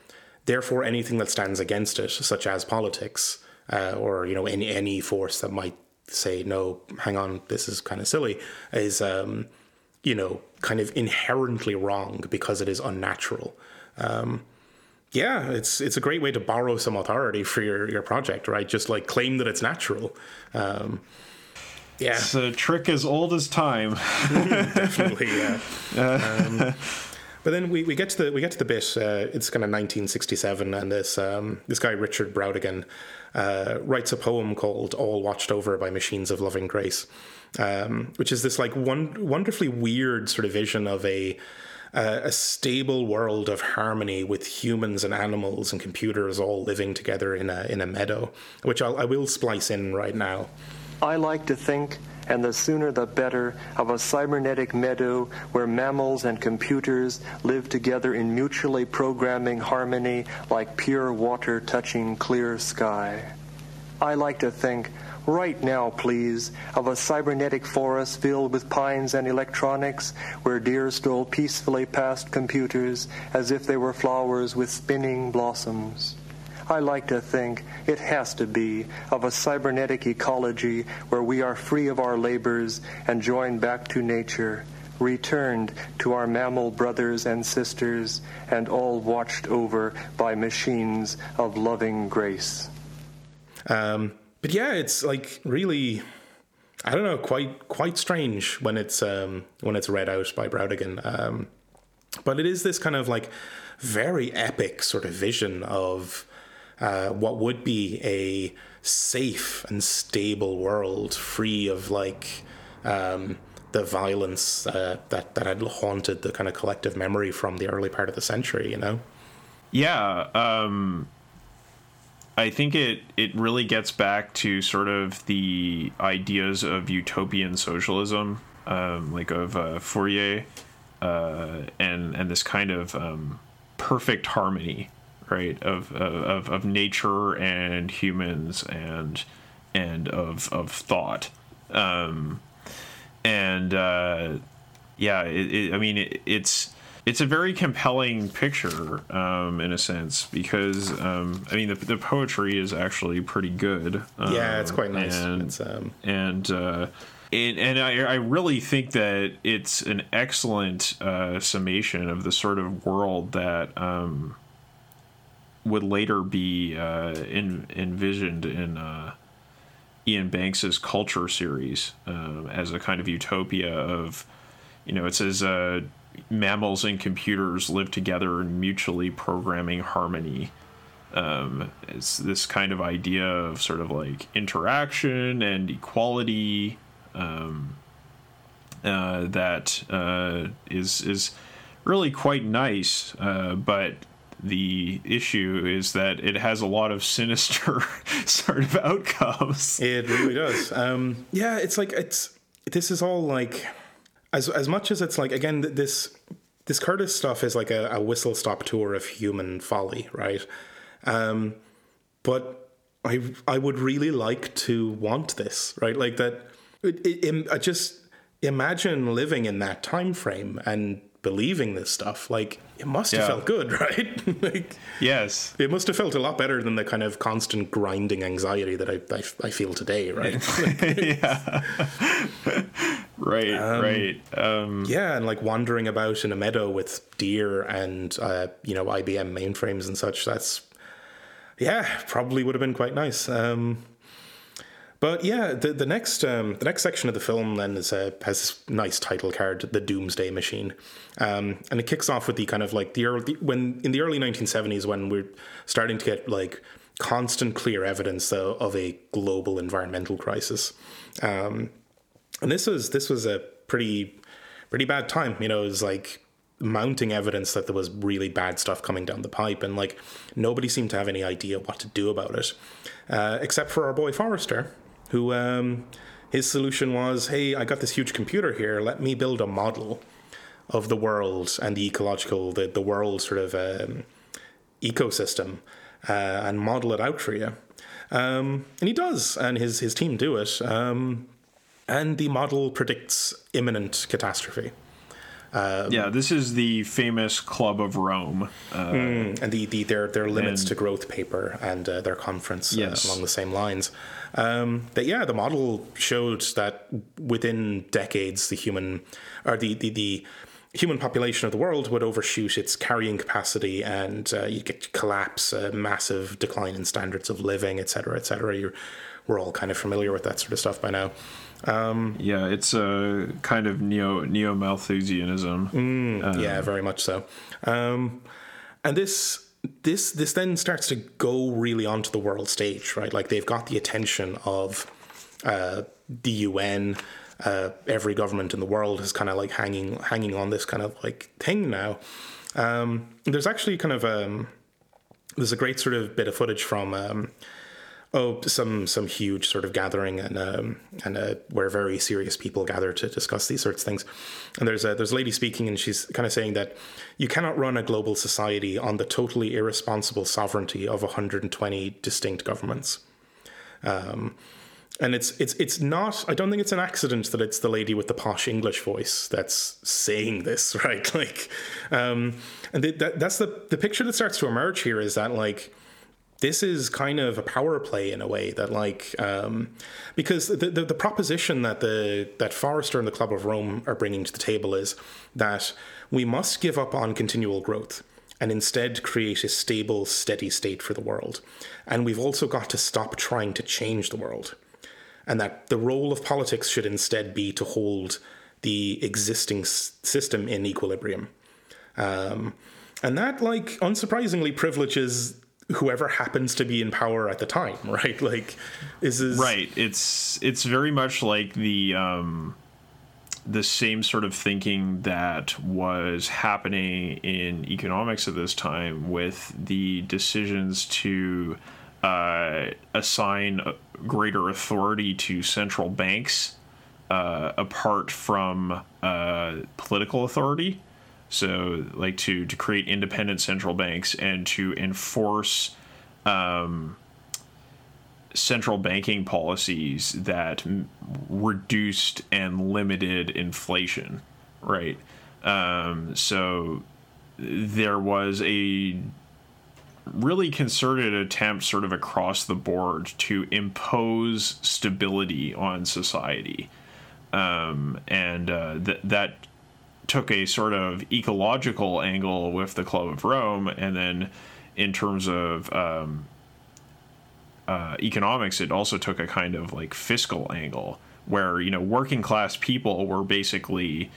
A: Therefore, anything that stands against it, such as politics uh, or you know any any force that might say no, hang on, this is kind of silly, is um, you know kind of inherently wrong because it is unnatural. Um, yeah, it's it's a great way to borrow some authority for your your project, right? Just like claim that it's natural. Um,
B: yeah, it's a trick as old as time.
A: Definitely, yeah. Um, but then we, we get to the we get to the bit. Uh, it's kind of 1967, and this um, this guy Richard Brautigan uh, writes a poem called "All Watched Over by Machines of Loving Grace," um, which is this like one wonderfully weird sort of vision of a uh, a stable world of harmony with humans and animals and computers all living together in a in a meadow, which I'll, I will splice in right now.
C: I like to think, and the sooner the better, of a cybernetic meadow where mammals and computers live together in mutually programming harmony like pure water touching clear sky. I like to think, right now, please, of a cybernetic forest filled with pines and electronics where deer stroll peacefully past computers as if they were flowers with spinning blossoms. I like to think it has to be of a cybernetic ecology where we are free of our labors and joined back to nature, returned to our mammal brothers and sisters, and all watched over by machines of loving grace.
A: Um, but yeah, it's like really, I don't know, quite quite strange when it's um, when it's read out by Brautigan. Um, but it is this kind of like very epic sort of vision of uh, what would be a safe and stable world, free of like um, the violence uh, that that had haunted the kind of collective memory from the early part of the century. You know.
B: Yeah. Um, I think it it really gets back to sort of the ideas of utopian socialism, um, like of uh, Fourier, uh, and and this kind of um, perfect harmony right of, of of nature and humans and and of of thought um, and uh, yeah it, it, I mean it, it's it's a very compelling picture um, in a sense because um, I mean the, the poetry is actually pretty good.
A: Um, yeah, it's quite
B: nice.
A: And
B: um, and, uh, and, and I, I really think that it's an excellent uh, summation of the sort of world that um, would later be uh, in, envisioned in uh, Iain Banks's Culture series uh, as a kind of utopia of, you know, it says uh, mammals and computers live together in mutually programming harmony. Um, it's this kind of idea of sort of like interaction and equality um, uh, that uh, is is really quite nice, but the issue is that it has a lot of sinister sort of outcomes.
A: It really does. Um, yeah, it's like it's this is all like as as much as it's like again this this Curtis stuff is like a, a whistle stop tour of human folly, right? Um, but I I would really like to want this, right? Like that. It, it, I just imagine living in that time frame and believing this stuff. Like it must have yeah. felt good, right? like
B: yes,
A: it must have felt a lot better than the kind of constant grinding anxiety that I I, I feel today, right?
B: yeah, right, um, right. Um,
A: yeah, and like wandering about in a meadow with deer and uh, you know IBM mainframes and such. That's yeah, probably would have been quite nice. Um, but yeah, the the next um, the next section of the film then is a, has this nice title card, "The Doomsday Machine," um, and it kicks off with the kind of like the early when in the early 1970s when we're starting to get like constant clear evidence though, of a global environmental crisis, um, and this was this was a pretty pretty bad time. You know, it was like mounting evidence that there was really bad stuff coming down the pipe, and like nobody seemed to have any idea what to do about it, uh, except for our boy Forrester, who um, his solution was, "Hey, I got this huge computer here. Let me build a model of the world and the ecological, the the world sort of um, ecosystem, uh, and model it out for you." Um, and he does, and his his team do it. Um, and the model predicts imminent catastrophe.
B: Um, yeah, this is the famous Club of Rome, uh,
A: mm, and the, the their their limits and, to growth paper and uh, their conference uh, yes. uh, along the same lines. Um, that yeah, the model showed that within decades, the human or the the, the human population of the world would overshoot its carrying capacity and uh, you get collapse, a massive decline in standards of living, etc cetera, et cetera. You're, we're all kind of familiar with that sort of stuff by now.
B: Um, yeah, it's a kind of neo neo Malthusianism.
A: Mm, um, yeah, very much so. Um, and this this this then starts to go really onto the world stage, right? Like they've got the attention of uh, the UN. Uh, every government in the world is kind of like hanging hanging on this kind of like thing now. Um, there's actually kind of um, there's a great sort of bit of footage from um, oh some some huge sort of gathering and um, and uh, where very serious people gather to discuss these sorts of things. And there's a there's a lady speaking and she's kind of saying that you cannot run a global society on the totally irresponsible sovereignty of 120 distinct governments. Um, and it's it's it's not i don't think it's an accident that it's the lady with the posh english voice that's saying this right? Like um, and that, that's the the picture that starts to emerge here is that like this is kind of a power play in a way that like um, because the, the, the proposition that the that Forrester and the Club of Rome are bringing to the table is that we must give up on continual growth and instead create a stable steady state for the world. And we've also got to stop trying to change the world. And that the role of politics should instead be to hold the existing s- system in equilibrium. Um, and that like unsurprisingly privileges whoever happens to be in power at the time, right? Like, is this is
B: right. It's it's very much like the um, the same sort of thinking that was happening in economics at this time with the decisions to uh, assign greater authority to central banks uh, apart from uh, political authority. So, like to to create independent central banks and to enforce um, central banking policies that m- reduced and limited inflation, right? Um, so there was a really concerted attempt, sort of across the board, to impose stability on society, um, and uh, th- that took a sort of ecological angle with the Club of Rome, and then in terms of um, uh, economics, it also took a kind of like fiscal angle where you know working class people were basically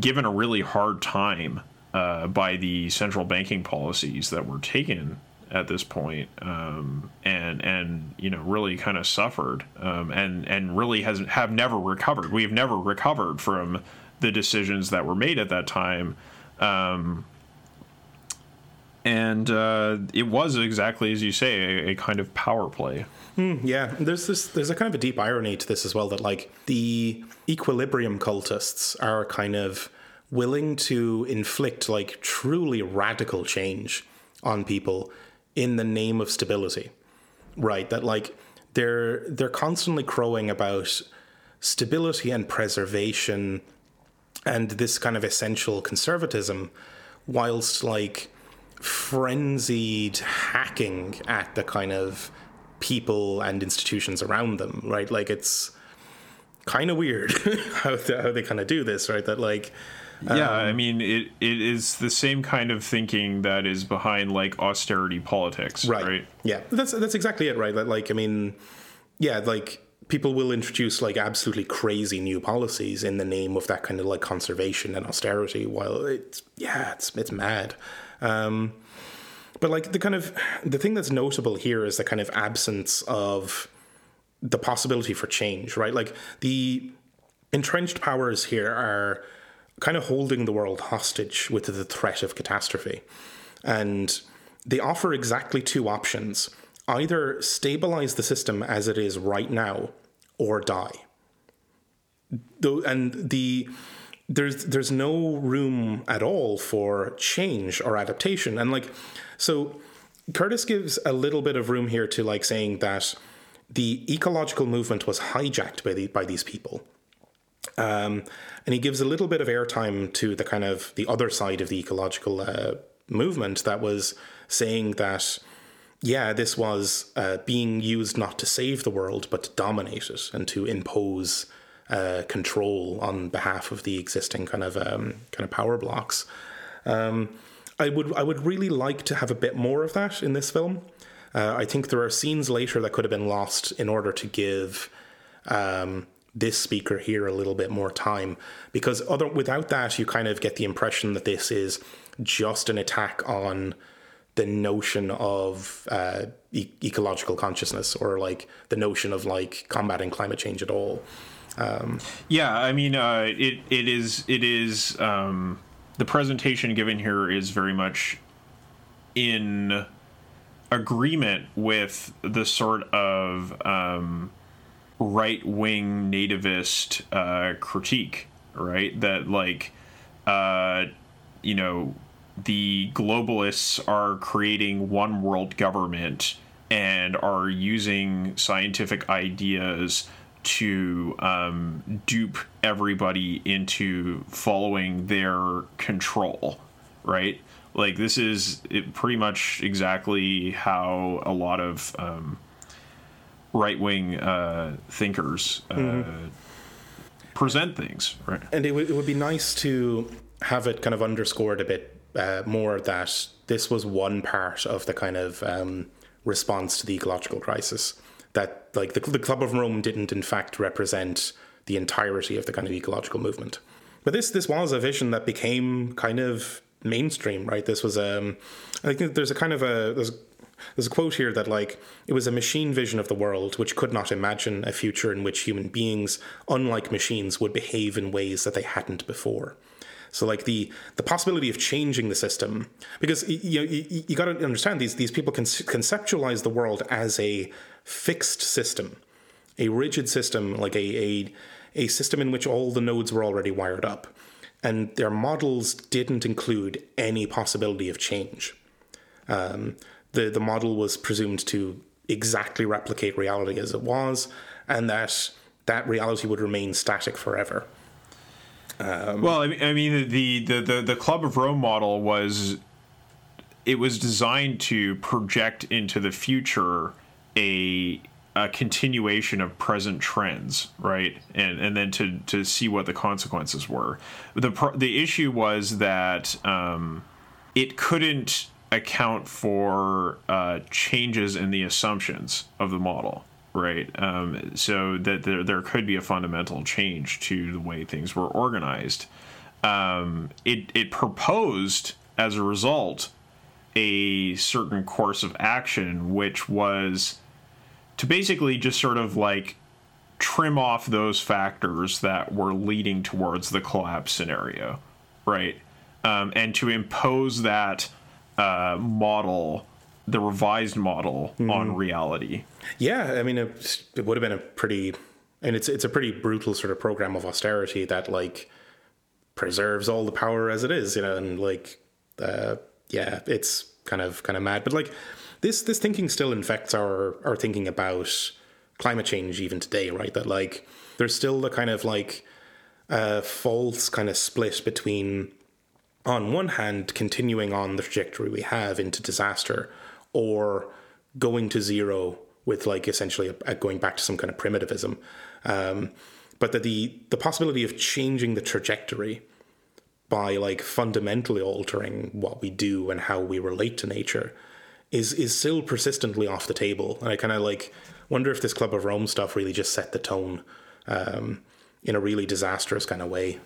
B: given a really hard time uh, by the central banking policies that were taken at this point, um, and and you know really kind of suffered um, and and really has have never recovered. We have never recovered from the decisions that were made at that time. Um, and uh, it was exactly as you say, a, a kind of power play.
A: Mm, yeah, there's this. There's a kind of a deep irony to this as well. That like the equilibrium cultists are kind of willing to inflict like truly radical change on people in the name of stability, right? That like they're they're constantly crowing about stability and preservation and this kind of essential conservatism, whilst like frenzied hacking at the kind of people and institutions around them, right? Like it's kind of weird how, they, how they kind of do this, right? That like
B: yeah, um, I mean it it is the same kind of thinking that is behind like austerity politics, right? right?
A: Yeah, that's that's exactly it, right? That like I mean, yeah, like people will introduce like absolutely crazy new policies in the name of that kind of like conservation and austerity while it's yeah it's it's mad. Um, but like the kind of the thing that's notable here is the kind of absence of the possibility for change right? Like the entrenched powers here are kind of holding the world hostage with the threat of catastrophe. And they offer exactly two options either stabilize the system as it is right now or die. And the there's there's no room at all for change or adaptation and like so Curtis gives a little bit of room here to like saying that the ecological movement was hijacked by the, by these people um, and he gives a little bit of airtime to the kind of the other side of the ecological uh, movement that was saying that yeah this was uh, being used not to save the world but to dominate it and to impose uh, control on behalf of the existing kind of um, kind of power blocks. Um, I would I would really like to have a bit more of that in this film. Uh, I think there are scenes later that could have been lost in order to give um, this speaker here a little bit more time, because other without that, you kind of get the impression that this is just an attack on the notion of uh, e- ecological consciousness or like the notion of like combating climate change at all.
B: Um, yeah, I mean, uh, it it is it is um, the presentation given here is very much in agreement with the sort of um, right wing nativist uh, critique, right? That like, uh, you know, the globalists are creating one world government and are using scientific ideas to um, dupe everybody into following their control, right? Like this is pretty much exactly how a lot of um, right wing uh, thinkers uh, mm-hmm. present things, right?
A: And it, w- it would be nice to have it kind of underscored a bit uh, more that this was one part of the kind of um, response to the ecological crisis that like the, the Club of Rome didn't in fact represent the entirety of the kind of ecological movement. But this this was a vision that became kind of mainstream, right? This was um, I think there's a kind of a there's there's a quote here that like it was a machine vision of the world which could not imagine a future in which human beings, unlike machines, would behave in ways that they hadn't before. So like the the possibility of changing the system, because you know, you, you got to understand these these people can conceptualize the world as a fixed system, a rigid system, like a, a, a system in which all the nodes were already wired up. And their models didn't include any possibility of change. Um, the, the model was presumed to exactly replicate reality as it was, and that that reality would remain static forever.
B: Um, well, I mean, the, the, the, the Club of Rome model was it was designed to project into the future a a continuation of present trends, right? And and then to to see what the consequences were. The the issue was that um, it couldn't account for uh, changes in the assumptions of the model, right? Um, so that there there could be a fundamental change to the way things were organized. Um, it it proposed as a result a certain course of action, which was to basically just sort of like trim off those factors that were leading towards the collapse scenario, right? Um, and to impose that uh, model, the revised model, mm. on reality.
A: Yeah, I mean, it, it would have been a pretty, and it's it's a pretty brutal sort of program of austerity that like preserves all the power as it is, you know, and like, uh, yeah, it's kind of kind of mad, but like this this thinking still infects our our thinking about climate change even today, right? That like there's still the kind of like uh, false kind of split between on one hand continuing on the trajectory we have into disaster or going to zero with like essentially a, a going back to some kind of primitivism um, but that the the possibility of changing the trajectory by like fundamentally altering what we do and how we relate to nature is is still persistently off the table. And I kind of like wonder if this Club of Rome stuff really just set the tone um, in a really disastrous kind of way.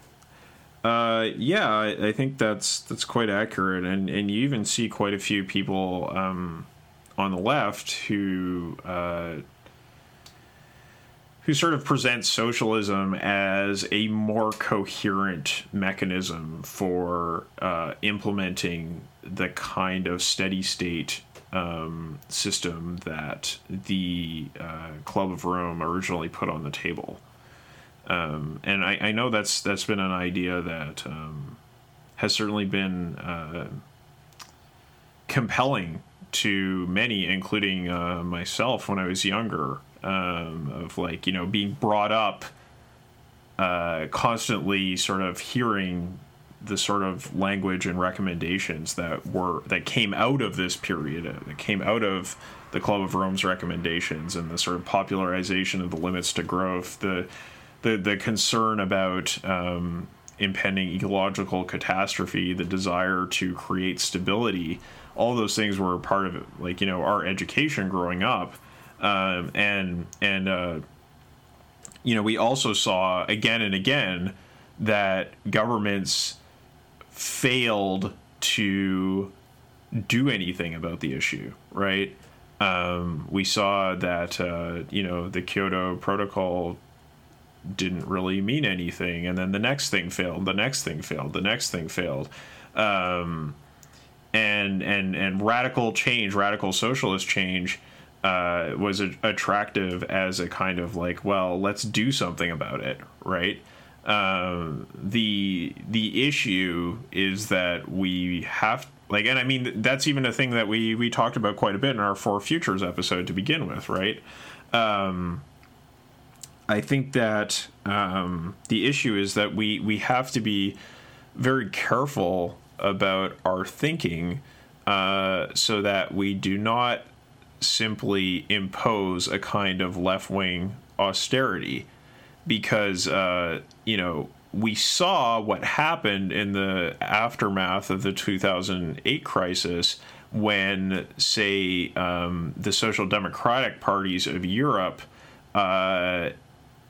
B: Uh, yeah, I, I, think that's that's quite accurate, and and you even see quite a few people um, on the left who uh, who sort of presents socialism as a more coherent mechanism for uh, implementing the kind of steady state um, system that the uh, Club of Rome originally put on the table. Um, and I, I, know that's that's been an idea that um, has certainly been uh, compelling to many, including uh, myself when I was younger, um, of like you know being brought up uh, constantly, sort of hearing the sort of language and recommendations that were that came out of this period, uh, that came out of the Club of Rome's recommendations and the sort of popularization of the limits to growth, the the the concern about um, impending ecological catastrophe, the desire to create stability, all those things were part of it. Like you know our education growing up, um, and and uh, you know we also saw again and again that governments failed to do anything about the issue, right? Um, we saw that uh, you know the Kyoto Protocol didn't really mean anything, and then the next thing failed, the next thing failed, the next thing failed, um, and and and radical change, radical socialist change. Uh, was a- attractive as a kind of like, well, let's do something about it, right? Um, the the issue is that we have like, and I mean that's even a thing that we we talked about quite a bit in our Four Futures episode to begin with, right? Um, I think that um, the issue is that we we have to be very careful about our thinking uh, so that we do not simply impose a kind of left wing austerity. Because uh, you know we saw what happened in the aftermath of the 2008 crisis when, say, um, the social democratic parties of Europe uh,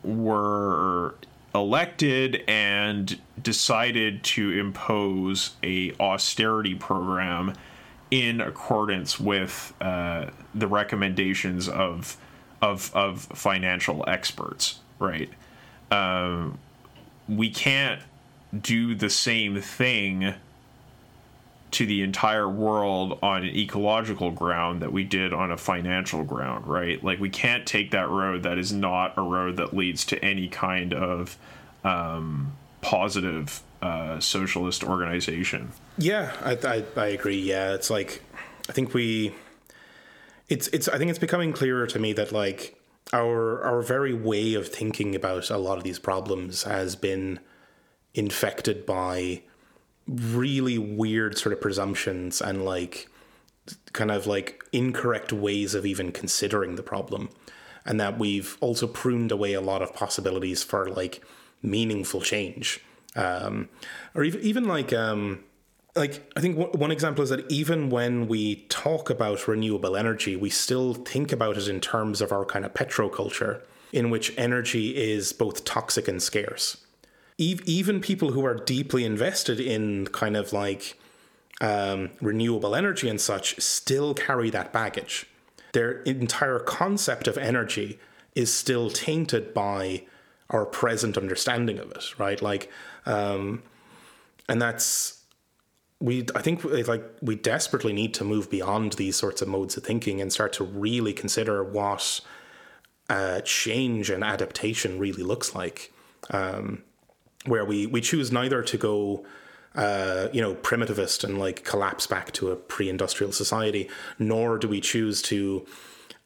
B: were elected and decided to impose a austerity program in accordance with uh, the recommendations of of of financial experts, right? um, we can't do the same thing to the entire world on an ecological ground that we did on a financial ground, right? Like we can't take that road that is not a road that leads to any kind of um, positive uh, socialist organization.
A: Yeah, I, I, I agree. Yeah, it's like I think we, it's it's I think it's becoming clearer to me that like our our very way of thinking about a lot of these problems has been infected by really weird sort of presumptions and like kind of like incorrect ways of even considering the problem and that we've also pruned away a lot of possibilities for like meaningful change um, or even even like um, like I think one example is that even when we talk about renewable energy, we still think about it in terms of our kind of petroculture, in which energy is both toxic and scarce. Even people who are deeply invested in kind of like um, renewable energy and such still carry that baggage. Their entire concept of energy is still tainted by our present understanding of it, right? Like, um, and that's we I think like we desperately need to move beyond these sorts of modes of thinking and start to really consider what uh, change and adaptation really looks like, um, where we we choose neither to go. Uh, you know, primitivist and like collapse back to a pre-industrial society, nor do we choose to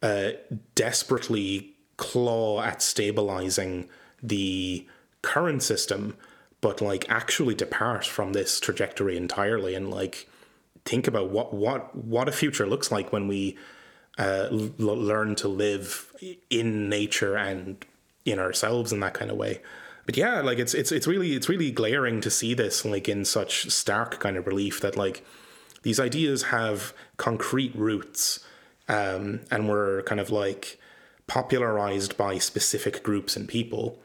A: uh, desperately claw at stabilizing the current system but like actually depart from this trajectory entirely and like think about what what what a future looks like when we uh, l- learn to live in nature and in ourselves in that kind of way. But yeah, like it's it's it's really it's really glaring to see this like in such stark kind of relief that like these ideas have concrete roots um, and were kind of like popularized by specific groups and people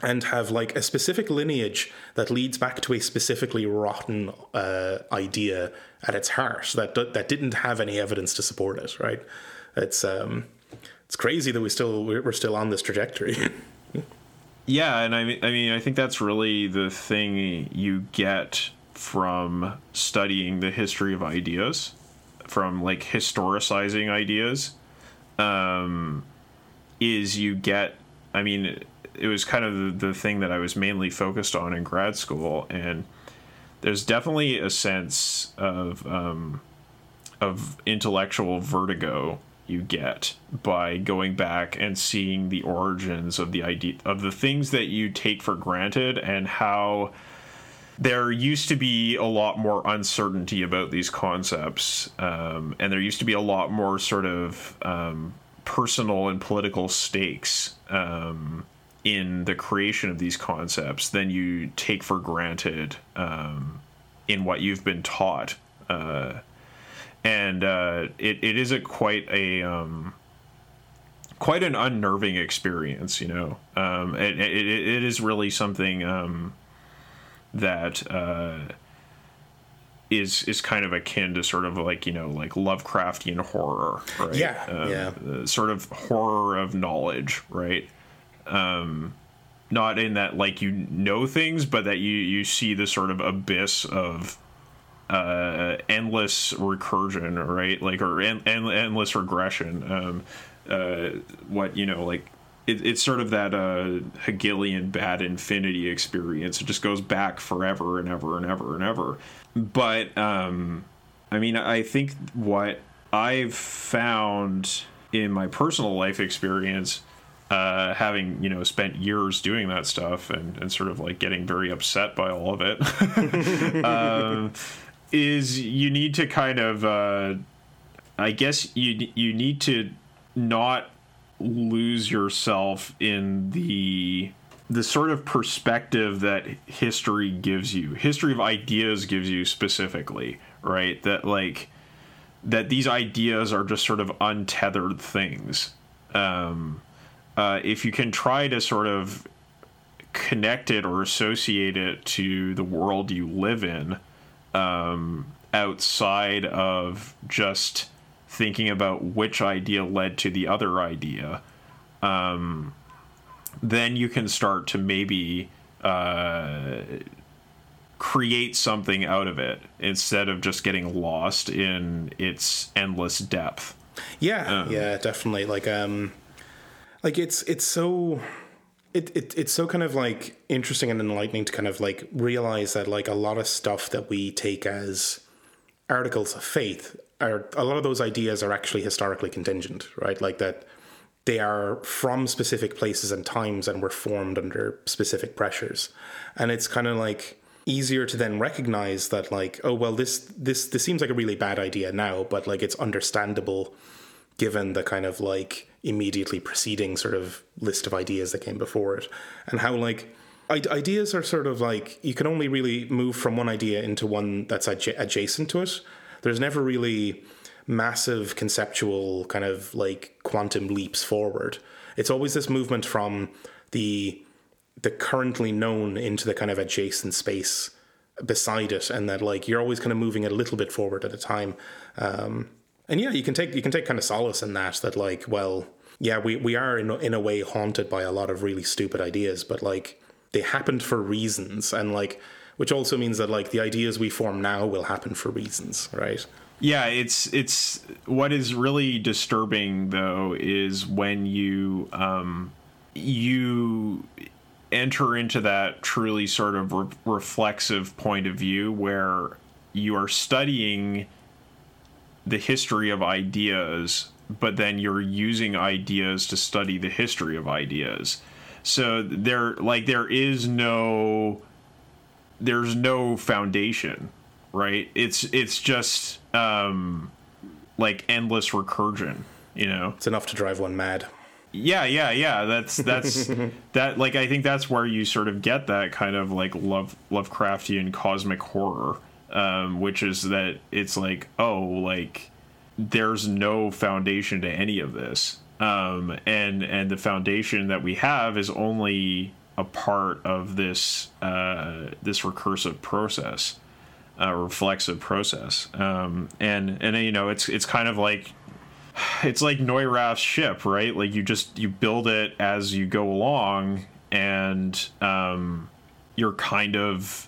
A: and have like a specific lineage that leads back to a specifically rotten uh, idea at its heart that that didn't have any evidence to support it. Right? It's um, it's crazy that we still we're still on this trajectory.
B: yeah, and I mean, I mean, I think that's really the thing you get from studying the history of ideas, from like historicizing ideas, um, is you get. I mean, it was kind of the, the thing that I was mainly focused on in grad school, and there's definitely a sense of um, of intellectual vertigo you get by going back and seeing the origins of the idea of the things that you take for granted and how there used to be a lot more uncertainty about these concepts um, and there used to be a lot more sort of um, personal and political stakes um, in the creation of these concepts than you take for granted um, in what you've been taught. Uh, and uh, it, it is a quite a um, quite an unnerving experience, you know. Um, it, it, it is really something um, that uh, is is kind of akin to sort of like you know like Lovecraftian horror, right?
A: Yeah,
B: um,
A: yeah.
B: Sort of horror of knowledge, right? um, not in that like you know things, but that you you see the sort of abyss of uh, endless recursion, right? Like or en- en- endless regression. Um, uh, what you know, like it, it's sort of that uh, Hegelian bad infinity experience. It just goes back forever and ever and ever and ever. But um, I mean, I think what I've found in my personal life experience uh, having you know spent years doing that stuff and, and sort of like getting very upset by all of it um, is you need to kind of uh, I guess you you need to not lose yourself in the the sort of perspective that history gives you history of ideas gives you specifically right? That like that these ideas are just sort of untethered things. Um, uh, if you can try to sort of connect it or associate it to the world you live in um, outside of just thinking about which idea led to the other idea, um, then you can start to maybe uh, create something out of it instead of just getting lost in its endless depth.
A: Yeah, um, yeah, definitely. Like, um, like it's it's so it, it it's so kind of like interesting and enlightening to kind of like realize that like a lot of stuff that we take as articles of faith are a lot of those ideas are actually historically contingent, right? Like that they are from specific places and times and were formed under specific pressures. And it's kind of like easier to then recognize that like, oh well this this this seems like a really bad idea now, but like it's understandable given the kind of like immediately preceding sort of list of ideas that came before it. And how like ideas are sort of like you can only really move from one idea into one that's adj- adjacent to it. There's never really massive conceptual kind of like quantum leaps forward. It's always this movement from the the currently known into the kind of adjacent space beside it and that like you're always kind of moving it a little bit forward at a time. Um, and yeah, you can take you can take kind of solace in that that like, well, yeah, we we are in in a way haunted by a lot of really stupid ideas, but like they happened for reasons, and like which also means that like the ideas we form now will happen for reasons, right?
B: Yeah, it's it's what is really disturbing though is when you um you enter into that truly sort of re- reflexive point of view where you are studying the history of ideas, but then you're using ideas to study the history of ideas. So there like there is no there's no foundation, right? It's it's just um like endless recursion, you know.
A: It's enough to drive one mad.
B: Yeah, yeah, yeah. That's that's that like I think that's where you sort of get that kind of like love Lovecraftian cosmic horror um, which is that it's like, oh, like there's no foundation to any of this, um, and and the foundation that we have is only a part of this uh, this recursive process, uh, reflexive process, um, and and you know it's it's kind of like it's like Neurath's ship, right? Like you just you build it as you go along, and um, you're kind of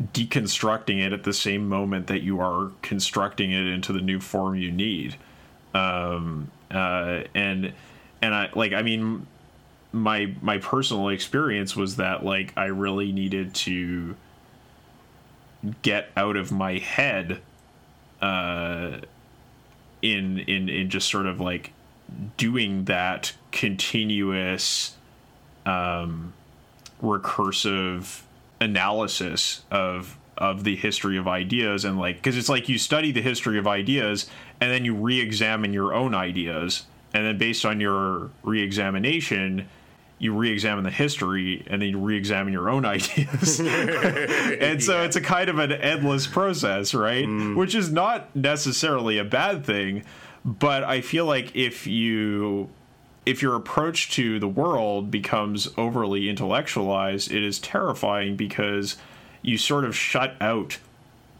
B: deconstructing it at the same moment that you are constructing it into the new form you need. Um, uh, and and I like I mean my my personal experience was that like I really needed to get out of my head uh in in in just sort of like doing that continuous um recursive analysis of of the history of ideas and like because it's like you study the history of ideas and then you re-examine your own ideas. And then based on your re-examination you re-examine the history and then you re-examine your own ideas. And so it's a kind of an endless process right? Mm. which is not necessarily a bad thing but i feel like if you if your approach to the world becomes overly intellectualized it is terrifying because you sort of shut out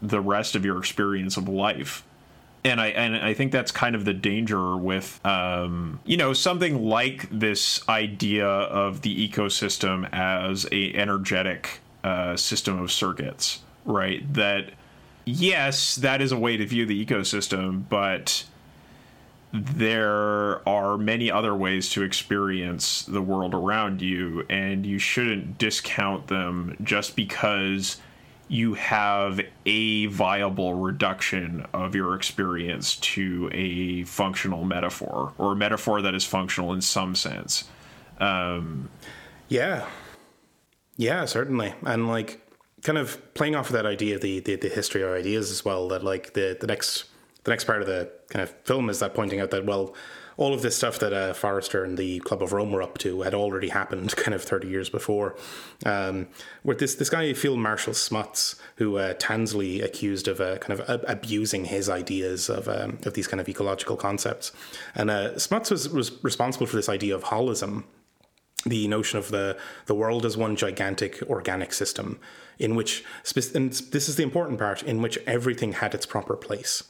B: the rest of your experience of life and I and I think that's kind of the danger with um, you know something like this idea of the ecosystem as a energetic uh, system of circuits, right? That yes, that is a way to view the ecosystem, but there are many other ways to experience the world around you, and you shouldn't discount them just because you have a viable reduction of your experience to a functional metaphor or a metaphor that is functional in some sense. Um,
A: yeah. Yeah, certainly. And like kind of playing off of that idea, the, the, the history of ideas as well, that like the, the next the next part of the kind of film is that pointing out that well all of this stuff that uh, Forrester and the Club of Rome were up to had already happened kind of 30 years before. Um, with this this guy, Field Marshal Smuts, who uh, Tansley accused of uh, kind of uh, abusing his ideas of um, of these kind of ecological concepts. And uh, Smuts was, was responsible for this idea of holism, the notion of the, the world as one gigantic organic system in which, and this is the important part, in which everything had its proper place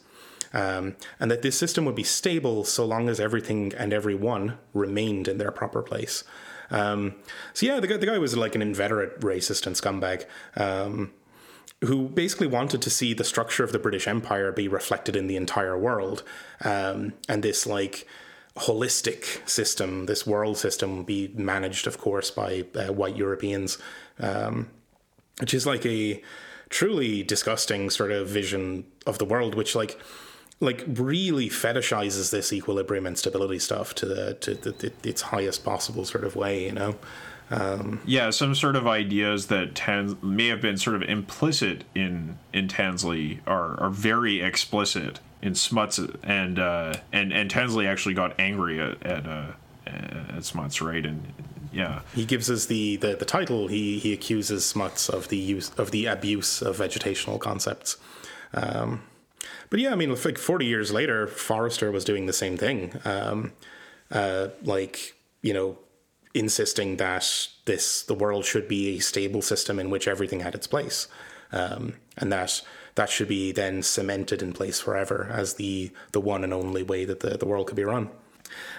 A: um, and that this system would be stable so long as everything and everyone remained in their proper place. Um, so yeah, the guy, the guy was like an inveterate racist and scumbag. Um, who basically wanted to see the structure of the British Empire be reflected in the entire world, um, and this like holistic system, this world system, be managed, of course, by uh, white Europeans, um, which is like a truly disgusting sort of vision of the world, which like like really fetishizes this equilibrium and stability stuff to the to the, the, its highest possible sort of way, you know. Um,
B: yeah, some sort of ideas that Tans- may have been sort of implicit in in Tansley are are very explicit in Smuts, and uh, and and Tansley actually got angry at at, uh, at Smuts, right? And yeah,
A: he gives us the, the the title. He he accuses Smuts of the use of the abuse of vegetational concepts. Um, but yeah, I mean, like 40 years later, Forrester was doing the same thing. Um, uh, like, you know, insisting that this the world should be a stable system in which everything had its place, um, and that that should be then cemented in place forever as the the one and only way that the, the world could be run.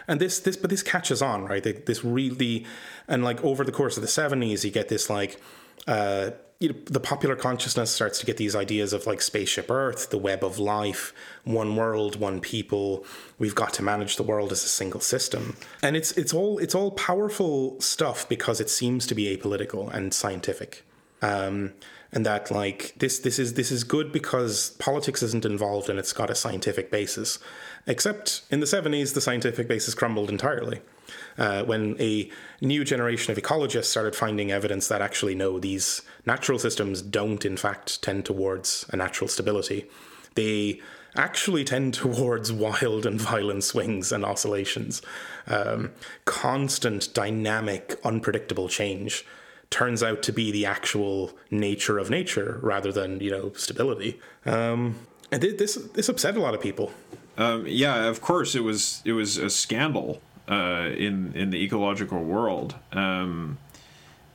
A: And this this but this catches on, right? This really and like over the course of the seventies, you get this like uh, you know, the popular consciousness starts to get these ideas of like spaceship Earth, the web of life, one world, one people. We've got to manage the world as a single system, and it's it's all it's all powerful stuff because it seems to be apolitical and scientific. Um, and that like this this is this is good because politics isn't involved and it's got a scientific basis. Except in the 70s, the scientific basis crumbled entirely uh, when a new generation of ecologists started finding evidence that actually no, these natural systems don't in fact tend towards a natural stability. They actually tend towards wild and violent swings and oscillations. Um, constant, dynamic, unpredictable change turns out to be the actual nature of nature rather than you know stability. Um, and this this upset a lot of people.
B: Um, yeah, of course it was it was a scandal uh, in in the ecological world, um,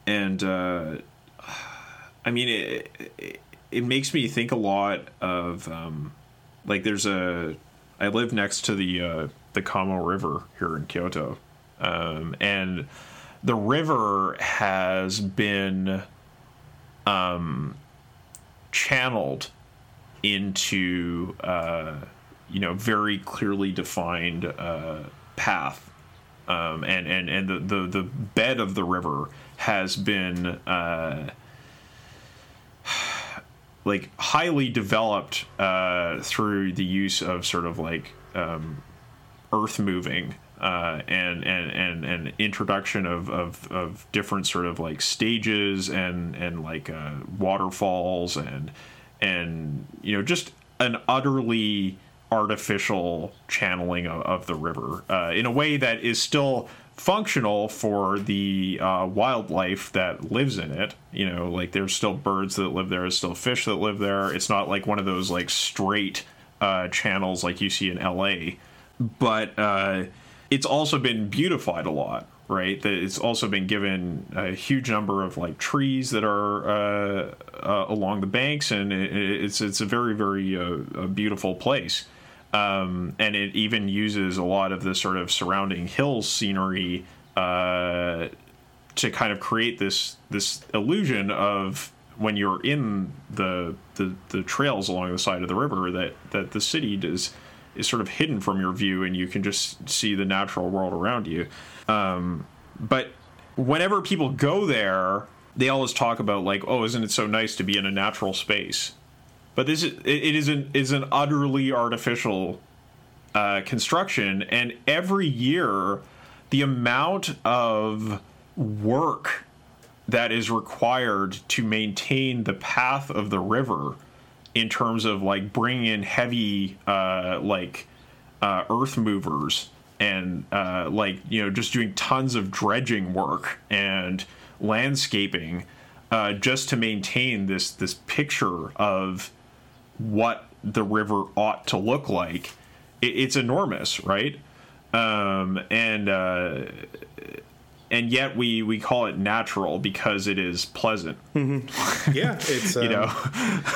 B: and uh, I mean it, it, it. makes me think a lot of um, like there's a I live next to the uh, the Kamo River here in Kyoto, um, and the river has been um, channeled into uh, you know very clearly defined uh, path, um, and and and the, the the bed of the river has been uh, like highly developed uh, through the use of sort of like um, earth moving uh, and, and and and introduction of, of, of different sort of like stages and and like uh, waterfalls and and you know just an utterly artificial channeling of, of the river uh, in a way that is still functional for the uh, wildlife that lives in it. You know, like there's still birds that live there, there's still fish that live there. It's not like one of those like straight uh, channels like you see in LA, but uh, it's also been beautified a lot. Right, it's also been given a huge number of like trees that are uh, uh, along the banks, and it, it's it's a very very uh, beautiful place um, and it even uses a lot of the sort of surrounding hills scenery uh, to kind of create this this illusion of when you're in the, the the trails along the side of the river that that the city is is sort of hidden from your view and you can just see the natural world around you. Um, but whenever people go there, they always talk about like, oh, isn't it so nice to be in a natural space? But this is it is an is an utterly artificial uh, construction, and every year the amount of work that is required to maintain the path of the river in terms of like bringing in heavy uh, like uh, earth movers and uh, like you know just doing tons of dredging work and landscaping uh, just to maintain this this picture of what the river ought to look like, it, it's enormous, right? Um, and uh, and yet we we call it natural because it is pleasant.
A: Mm-hmm. Yeah, it's um, you know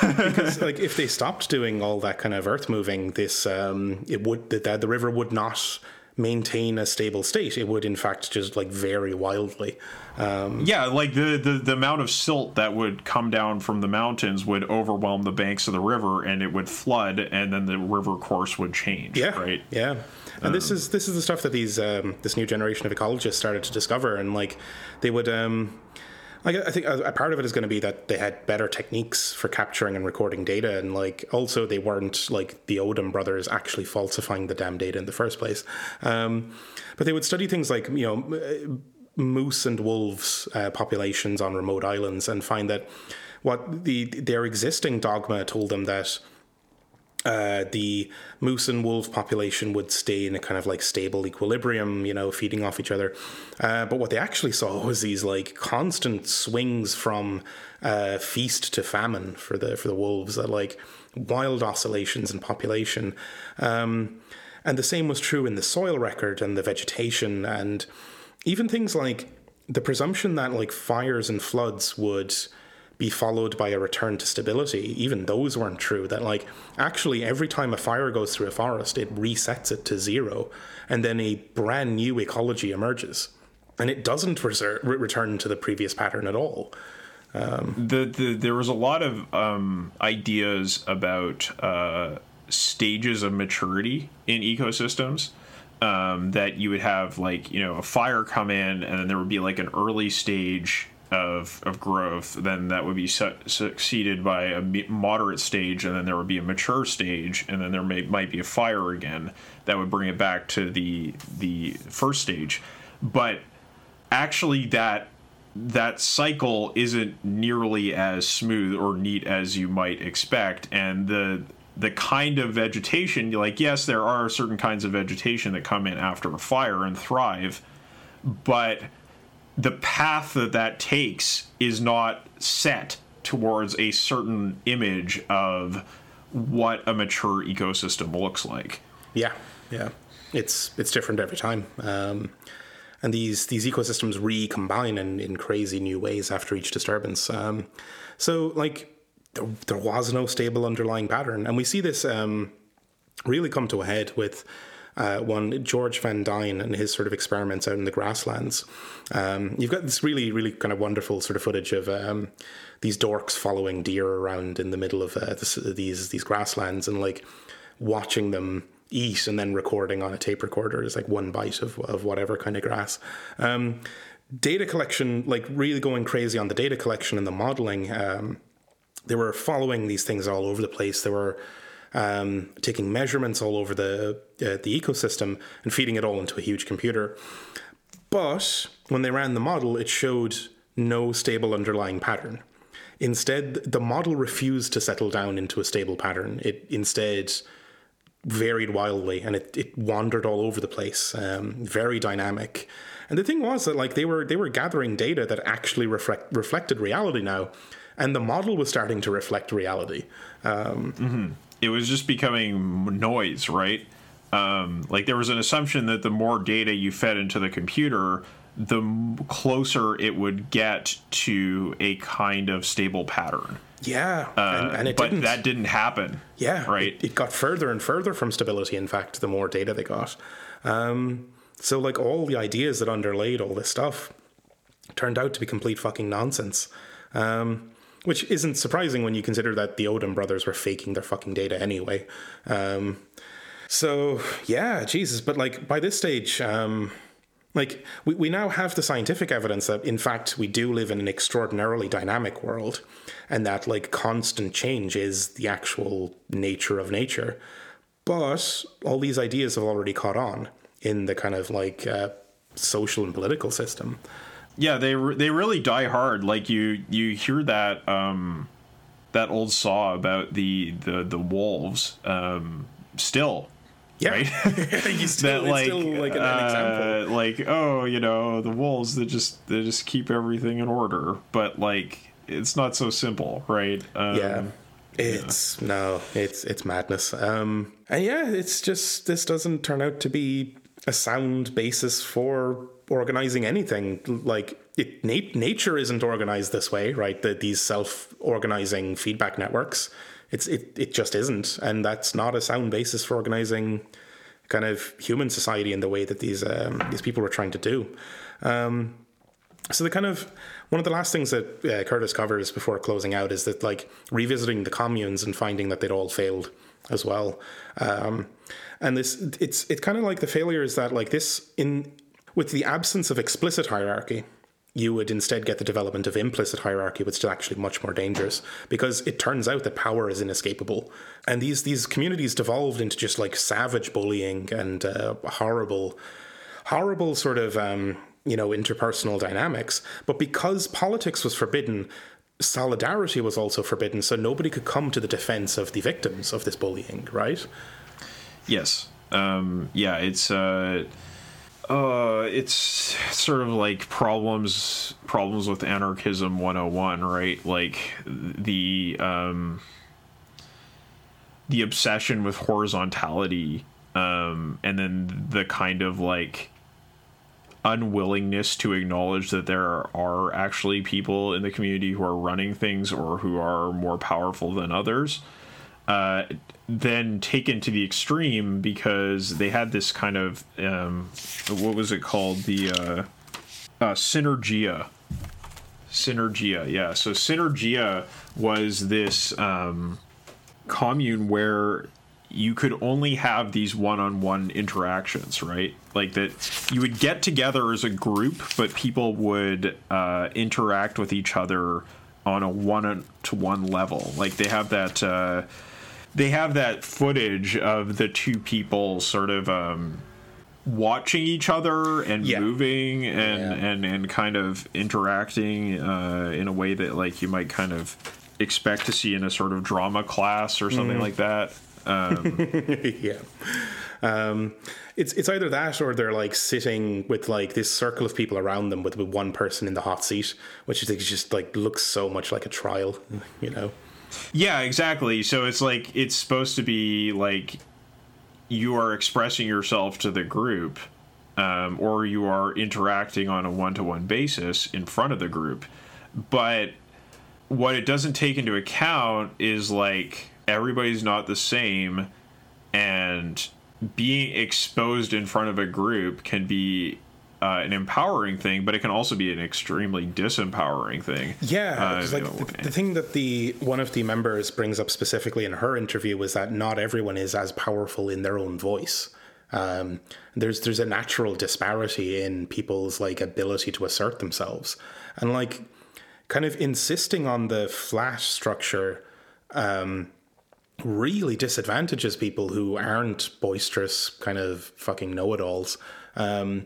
A: because like if they stopped doing all that kind of earth moving, this um, it would that the river would not maintain a stable state. It would, in fact, just like vary wildly.
B: Um, yeah, like the, the the amount of silt that would come down from the mountains would overwhelm the banks of the river, and it would flood, and then the river course would change.
A: Yeah,
B: right.
A: Yeah, and um, this is this is the stuff that these um, this new generation of ecologists started to discover, and like they would. Um, I think a part of it is going to be that they had better techniques for capturing and recording data, and like also they weren't like the Odum brothers actually falsifying the damn data in the first place. Um, but they would study things like you know moose and wolves uh, populations on remote islands and find that what the their existing dogma told them that uh, the moose and wolf population would stay in a kind of like stable equilibrium, you know, feeding off each other. Uh, but what they actually saw was these like constant swings from uh, feast to famine for the for the wolves, that like wild oscillations in population. Um, and the same was true in the soil record and the vegetation, and even things like the presumption that like fires and floods would be followed by a return to stability, even those weren't true. That, like, actually, every time a fire goes through a forest, it resets it to zero, and then a brand new ecology emerges. And it doesn't reser- return to the previous pattern at all.
B: Um, the, the, there was a lot of um, ideas about uh, stages of maturity in ecosystems. Um, that you would have like you know a fire come in and then there would be like an early stage of, of growth, then that would be su- succeeded by a moderate stage, and then there would be a mature stage, and then there may, might be a fire again that would bring it back to the the first stage. But actually, that that cycle isn't nearly as smooth or neat as you might expect, and the the kind of vegetation, like yes, there are certain kinds of vegetation that come in after a fire and thrive, but the path that that takes is not set towards a certain image of what a mature ecosystem looks like.
A: Yeah, yeah, it's it's different every time, um, and these these ecosystems recombine in, in crazy new ways after each disturbance. Um, so, like, there, there was no stable underlying pattern, and we see this. Um, really come to a head with uh, one George Van Dyne and his sort of experiments out in the grasslands. Um, you've got this really, really kind of wonderful sort of footage of um, these dorks following deer around in the middle of uh, this, these these grasslands and like watching them eat and then recording on a tape recorder is like one bite of, of whatever kind of grass. Um, data collection, like really going crazy on the data collection and the modeling. Um, they were following these things all over the place. They were um, taking measurements all over the uh, the ecosystem and feeding it all into a huge computer. But when they ran the model, it showed no stable underlying pattern. Instead, the model refused to settle down into a stable pattern. It instead varied wildly and it, it wandered all over the place, um, very dynamic. And the thing was that like they were they were gathering data that actually reflect, reflected reality now, and the model was starting to reflect reality. Um,
B: mm-hmm. It was just becoming noise, right? Um, like there was an assumption that the more data you fed into the computer, the closer it would get to a kind of stable pattern.
A: Yeah,
B: uh, and, and, it but didn't. that didn't happen.
A: Yeah,
B: right.
A: It, it, got further and further from stability. In fact, the more data they got. Um, so, like all the ideas that underlaid all this stuff turned out to be complete fucking nonsense. Um, which isn't surprising when you consider that the Odum brothers were faking their fucking data anyway. Um, so yeah, Jesus. But like by this stage, um, like, we, we now have the scientific evidence that, in fact, we do live in an extraordinarily dynamic world, and that, like, constant change is the actual nature of nature. But all these ideas have already caught on in the kind of like uh, social and political system.
B: Yeah, they re- they really die hard. Like you you hear that um, that old saw about the the the wolves um, still
A: yeah.
B: Right?
A: still, that, like, still like an, uh, example.
B: Like, oh, you know, the wolves that just they just keep everything in order, but like it's not so simple, right?
A: Um, yeah. It's yeah. no, it's it's madness. Um and yeah, it's just this doesn't turn out to be a sound basis for organizing anything. Like it nat- nature isn't organized this way, right? That these self-organizing feedback networks it's it it just isn't, and that's not a sound basis for organizing kind of human society in the way that these um, these people were trying to do. Um, so the kind of one of the last things that uh, Curtis covers before closing out is that like revisiting the communes and finding that they'd all failed as well. Um, and this it's it's kind of like the failure is that like this in with the absence of explicit hierarchy you would instead get the development of implicit hierarchy, which is actually much more dangerous because it turns out that power is inescapable. And these these communities devolved into just like savage bullying and uh, horrible, horrible sort of um, you know interpersonal dynamics. But because politics was forbidden, solidarity was also forbidden, so nobody could come to the defense of the victims of this bullying. Right?
B: Yes. Um, yeah. It's. Uh uh, it's sort of like problems problems with anarchism 101, right? Like the um, the obsession with horizontality, um, and then the kind of like unwillingness to acknowledge that there are actually people in the community who are running things or who are more powerful than others. Uh, then taken to the extreme because they had this kind of um, what was it called? The uh, uh, synergia. Synergia yeah. So synergia was this um, commune where you could only have these one-on-one interactions right? Like that you would get together as a group but people would uh, interact with each other on a one-to-one level. Like they have that uh, they have that footage of the two people sort of um, watching each other and yeah. moving and, yeah. and and kind of interacting uh, in a way that like you might kind of expect to see in a sort of drama class or something mm. like that. Um,
A: yeah. Um, it's it's either that or they're like sitting with like this circle of people around them with, with one person in the hot seat, which is just like looks so much like a trial, you know.
B: Yeah, exactly. So it's like it's supposed to be like you are expressing yourself to the group, um, or you are interacting on a one-to-one basis in front of the group. But what it doesn't take into account is like everybody's not the same and being exposed in front of a group can be uh, an empowering thing, but it can also be an extremely disempowering thing.
A: Yeah,
B: Uh,
A: like the, the thing that the one of the members brings up specifically in her interview was that not everyone is as powerful in their own voice. Um, there's there's a natural disparity in people's like ability to assert themselves, and like kind of insisting on the flat structure um, really disadvantages people who aren't boisterous kind of fucking know-it-alls um,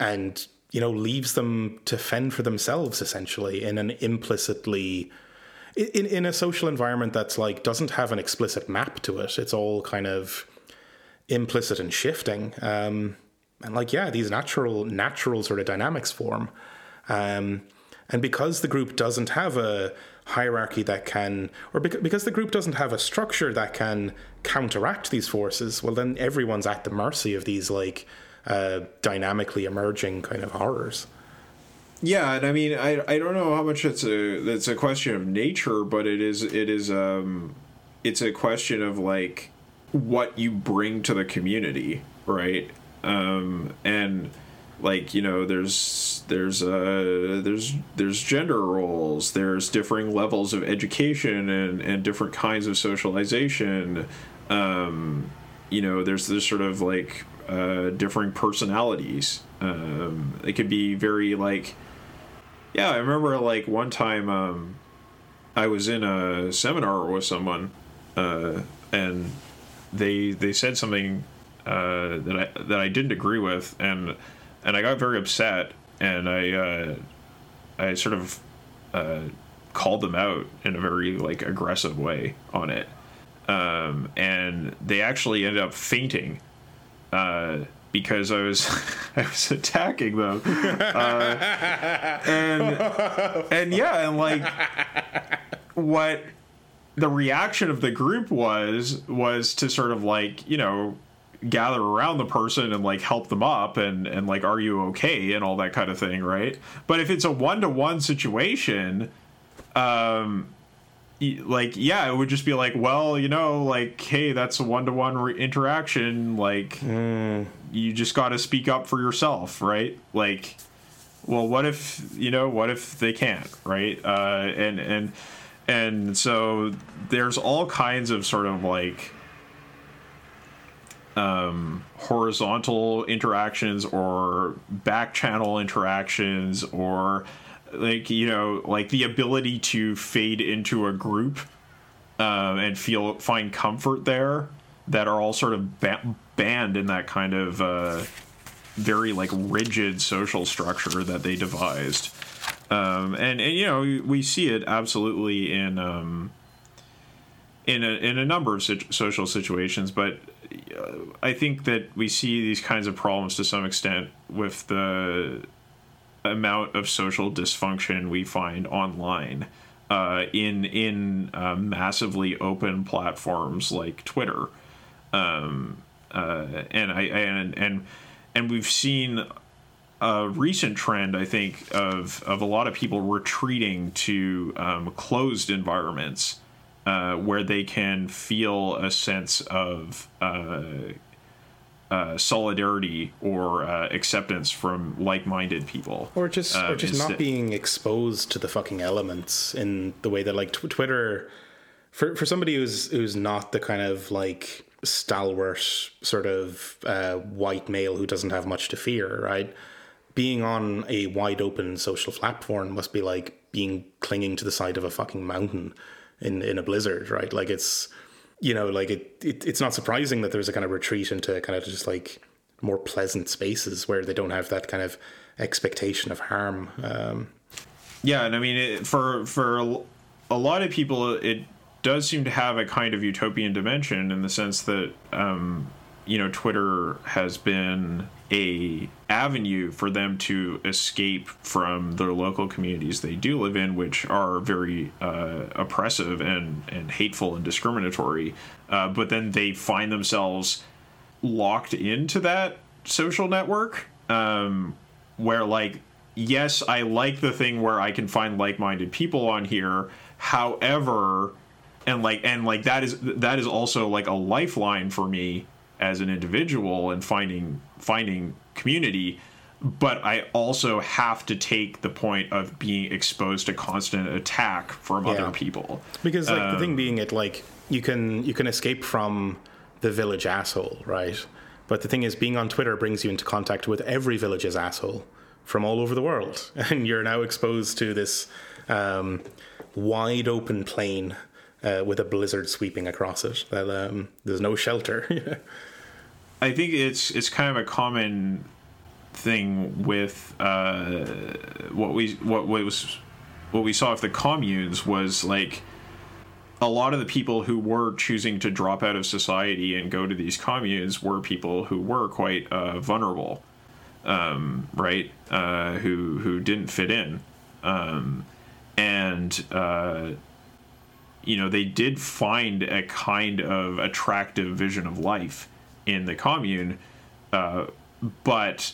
A: and you know leaves them to fend for themselves essentially in an implicitly in, in a social environment that's like doesn't have an explicit map to it. It's all kind of implicit and shifting. Um, and like yeah these natural natural sort of dynamics form. Um, and because the group doesn't have a hierarchy that can, or because the group doesn't have a structure that can counteract these forces, well, then everyone's at the mercy of these like uh, dynamically emerging kind of horrors.
B: Yeah, and I mean, I, I don't know how much it's a it's a question of nature, but it is it is um it's a question of like what you bring to the community, right? Um, and like you know, there's there's uh there's there's gender roles, there's differing levels of education and and different kinds of socialization. Um, you know, there's this sort of like uh, differing personalities. Um, it could be very like yeah, I remember like one time um, I was in a seminar with someone, uh, and they they said something uh, that I that I didn't agree with, and and I got very upset, and I uh, I sort of uh, called them out in a very like aggressive way on it, um, and they actually ended up fainting. Uh, because I was I was attacking them, uh, and and yeah, and like what the reaction of the group was was to sort of like you know gather around the person and like help them up and and like are you okay and all that kind of thing right? But if it's a one-to-one situation um like yeah it would just be like well you know like hey that's a one-to-one re- interaction like you just got to speak up for yourself right? Like well what if you know what if they can't right? Uh and and and so there's all kinds of sort of like um horizontal interactions or back channel interactions or like you know like the ability to fade into a group um, and feel find comfort there that are all sort of ba- banned in that kind of uh, very like rigid social structure that they devised. Um, and and you know we see it absolutely in um, in a, in a number of situ- social situations but uh, I think that we see these kinds of problems to some extent with the amount of social dysfunction we find online uh, in in uh, massively open platforms like Twitter, um, uh, and I and and and we've seen a recent trend, I think, of of a lot of people retreating to um, closed environments uh, where they can feel a sense of uh, solidarity or uh, acceptance from like-minded people,
A: or just or
B: Um,
A: just not being exposed to the fucking elements in the way that like tw- Twitter for for somebody who's who's not the kind of like stalwart sort of uh, white male who doesn't have much to fear, right? Being on a wide open social platform must be like being clinging to the side of a fucking mountain in in a blizzard, right? Like it's you know like it, it it's not surprising that there's a kind of retreat into kind of just like more pleasant spaces where they don't have that kind of expectation of harm. Um,
B: Yeah, and I mean, it, for for a lot of people, it does seem to have a kind of utopian dimension in the sense that um, you know Twitter has been a avenue for them to escape from their local communities they do live in, which are very uh, oppressive and and hateful and discriminatory. Uh, but then they find themselves locked into that social network um, where like yes i like the thing where i can find like-minded people on here however and like and like that is that is also like a lifeline for me as an individual and finding finding community but I also have to take the point of being exposed to constant attack from
A: Yeah.
B: other people.
A: Because like the
B: Um,
A: thing being, it like you can you can escape from the village asshole, right? But the thing is, being on Twitter brings you into contact with every village's asshole from all over the world, and you're now exposed to this um, wide open plain uh, with a blizzard sweeping across it. That um, there's no shelter.
B: I think it's it's kind of a common thing with uh, what we what was what we saw with the communes was like a lot of the people who were choosing to drop out of society and go to these communes were people who were quite uh, vulnerable, um, right? Uh, who who didn't fit in, um, and uh, you know they did find a kind of attractive vision of life in the commune, uh, but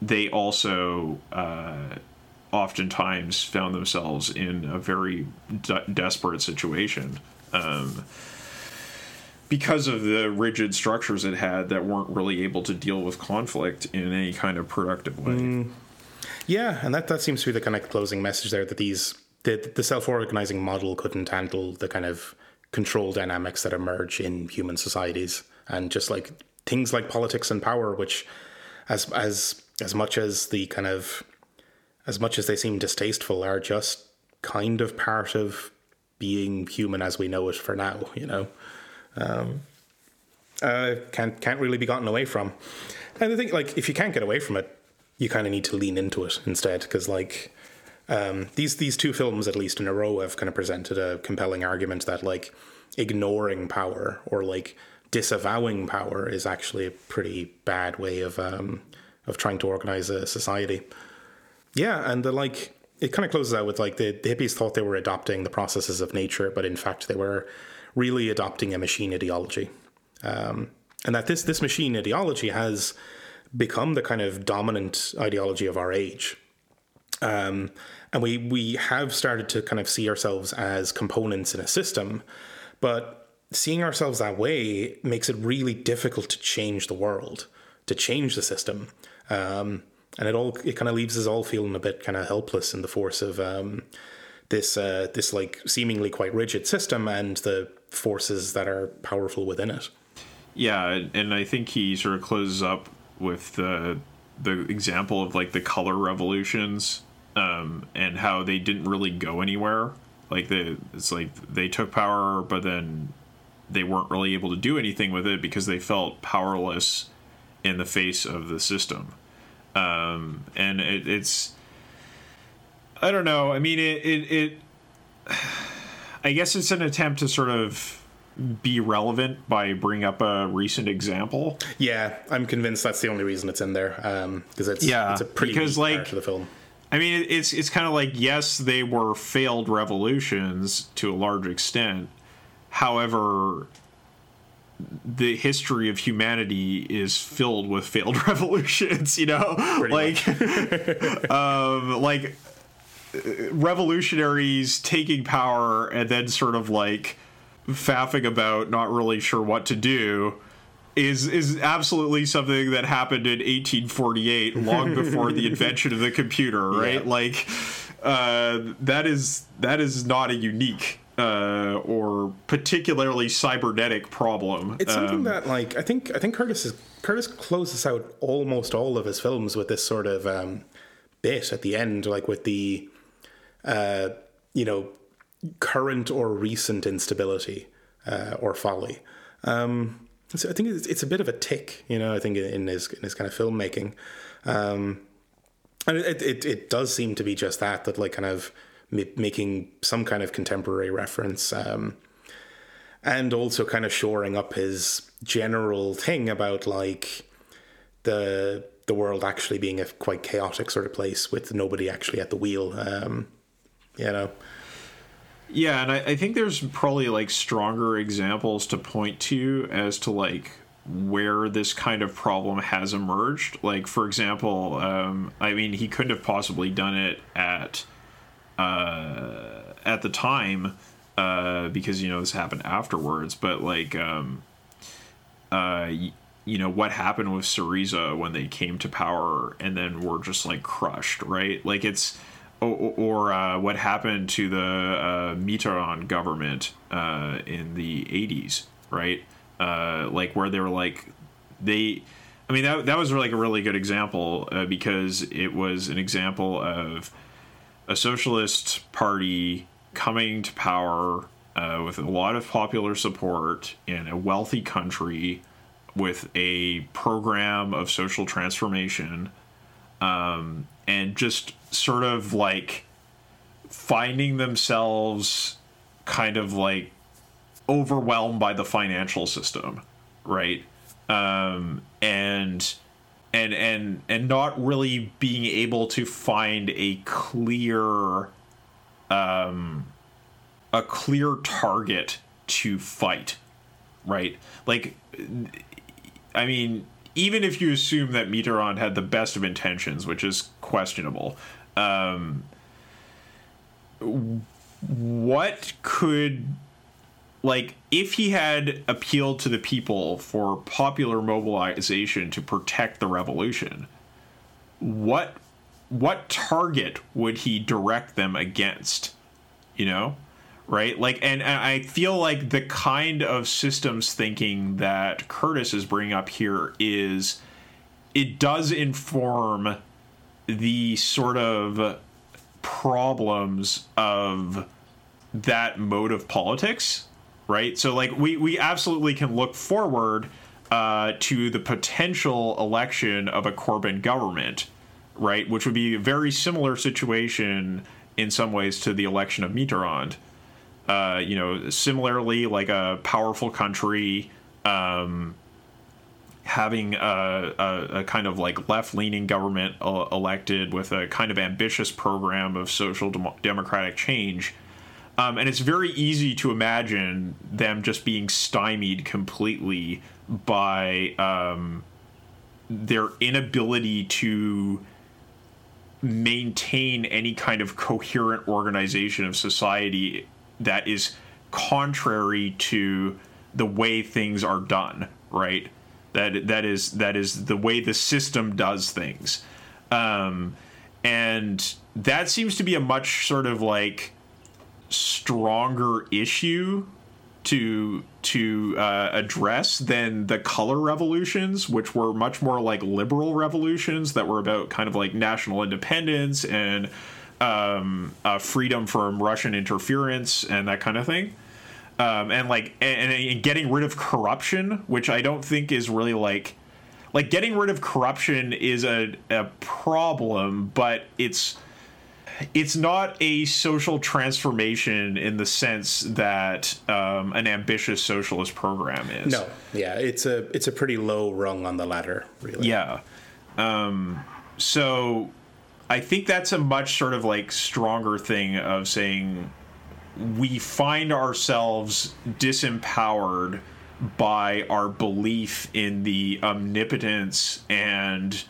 B: they also uh, oftentimes found themselves in a very de- desperate situation um, because of the rigid structures it had that weren't really able to deal with conflict in any kind of productive way.
A: Yeah, and that, that seems to be the kind of closing message there that these the, the self organizing model couldn't handle the kind of control dynamics that emerge in human societies, and just like things like politics and power, which as as as much as the kind of as much as they seem distasteful, are just kind of part of being human as we know it for now. You know, um, uh, can't can't really be gotten away from. And I think like if you can't get away from it, you kind of need to lean into it instead because like um, these these two films at least in a row have kind of presented a compelling argument that like ignoring power or like disavowing power is actually a pretty bad way of um, of trying to organize a society. Yeah, and the like it kind of closes out with like the, the hippies thought they were adopting the processes of nature, but in fact they were really adopting a machine ideology, um, and that this this machine ideology has become the kind of dominant ideology of our age. Um, and we we have started to kind of see ourselves as components in a system, but seeing ourselves that way makes it really difficult to change the world, to change the system. Um, and it all it kind of leaves us all feeling a bit kind of helpless in the force of um, this uh, this like seemingly quite rigid system and the forces that are powerful within it.
B: Yeah, and I think he sort of closes up with the the example of like the color revolutions um, and how they didn't really go anywhere. Like the it's like they took power, but then they weren't really able to do anything with it because they felt powerless in the face of the system. Um, and it, it's I don't know. I mean, it, it it I guess it's an attempt to sort of be relevant by bringing up a recent example.
A: Yeah, I'm convinced that's the only reason it's in there because it's
B: Yeah,
A: it's a pretty
B: because, like,
A: of the film.
B: I mean, it's it's kind of like yes, they were failed revolutions to a large extent. However, the history of humanity is filled with failed revolutions. You know,
A: Pretty
B: like, um, like revolutionaries taking power and then sort of like faffing about, not really sure what to do. Is is absolutely something that happened in 1848, long before the invention of the computer, right?
A: Yeah.
B: Like, uh, that is that is not a unique uh, or particularly cybernetic problem.
A: It's something
B: Um,
A: that like I think I think Curtis is Curtis closes out almost all of his films with this sort of um, bit at the end, like with the uh, you know current or recent instability uh, or folly. Um, so I think it's, it's a bit of a tick, you know. I think in his in his kind of filmmaking, um, and it, it it does seem to be just that that like kind of ma- making some kind of contemporary reference. Um, and also kind of shoring up his general thing about like the the world actually being a quite chaotic sort of place with nobody actually at the wheel. Um, you know,
B: Yeah, and I, I think there's probably like stronger examples to point to as to like where this kind of problem has emerged. Like, for example, um, I mean, he couldn't have possibly done it at uh, at the time uh, because you know this happened afterwards. But like, um, uh, you know what happened with Syriza when they came to power and then were just like crushed, right? Like it's or, or uh, what happened to the uh, Mitterrand government uh, in the 80s, right? Uh, like where they were like they I mean that that was like a really good example uh, because it was an example of a socialist party coming to power uh, with a lot of popular support in a wealthy country with a program of social transformation um, and just sort of like finding themselves kind of like overwhelmed by the financial system right? Um, and and and and not really being able to find a clear um a clear target to fight right? Like i mean even if you assume that Mitterrand had the best of intentions which is questionable um what could like if he had appealed to the people for popular mobilization to protect the revolution what what target would he direct them against you know? Right? Like and, and i feel like the kind of systems thinking that curtis is bringing up here is it does inform the sort of problems of that mode of politics right? So like we we absolutely can look forward uh, to the potential election of a Corbyn government, right? Which would be a very similar situation in some ways to the election of Mitterrand. Uh, you know, similarly, like a powerful country um, having a, a, a, kind of like left leaning government uh, elected with a kind of ambitious program of social dem- democratic change um, and it's very easy to imagine them just being stymied completely by um, their inability to maintain any kind of coherent organization of society that is contrary to the way things are done right? That that is that is the way the system does things. Um, and that seems to be a much sort of like stronger issue to to uh, address than the color revolutions, which were much more like liberal revolutions that were about kind of like national independence and um, uh, freedom from Russian interference and that kind of thing. Um, and like and, and getting rid of corruption, which I don't think is really like like getting rid of corruption is a, a problem, but it's it's not a social transformation in the sense that um, an ambitious socialist program is.
A: No, yeah, it's a it's a pretty low rung on the ladder, really.
B: Yeah. Um, so I think that's a much sort of like stronger thing of saying we find ourselves disempowered by our belief in the omnipotence and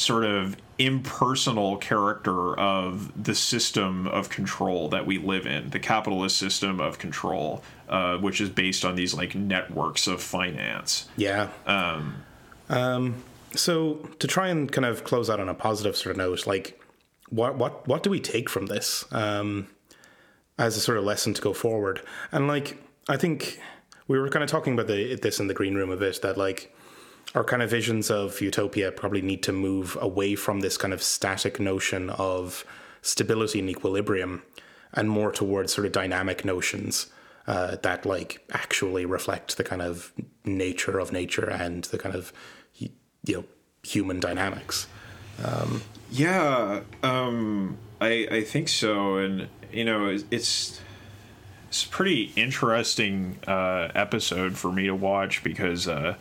B: sort of impersonal character of the system of control that we live in, the capitalist system of control, uh, which is based on these like networks of finance.
A: Yeah. Um, um, so to try and kind of close out on a positive sort of note, like what what what do we take from this um, as a sort of lesson to go forward? And like I think we were kind of talking about the, this in the green room a bit that like our kind of visions of utopia probably need to move away from this kind of static notion of stability and equilibrium and more towards sort of dynamic notions uh, that like actually reflect the kind of nature of nature and the kind of you know human dynamics.
B: Um, yeah um, I, I think so. And you know it's it's a pretty interesting uh, episode for me to watch because uh,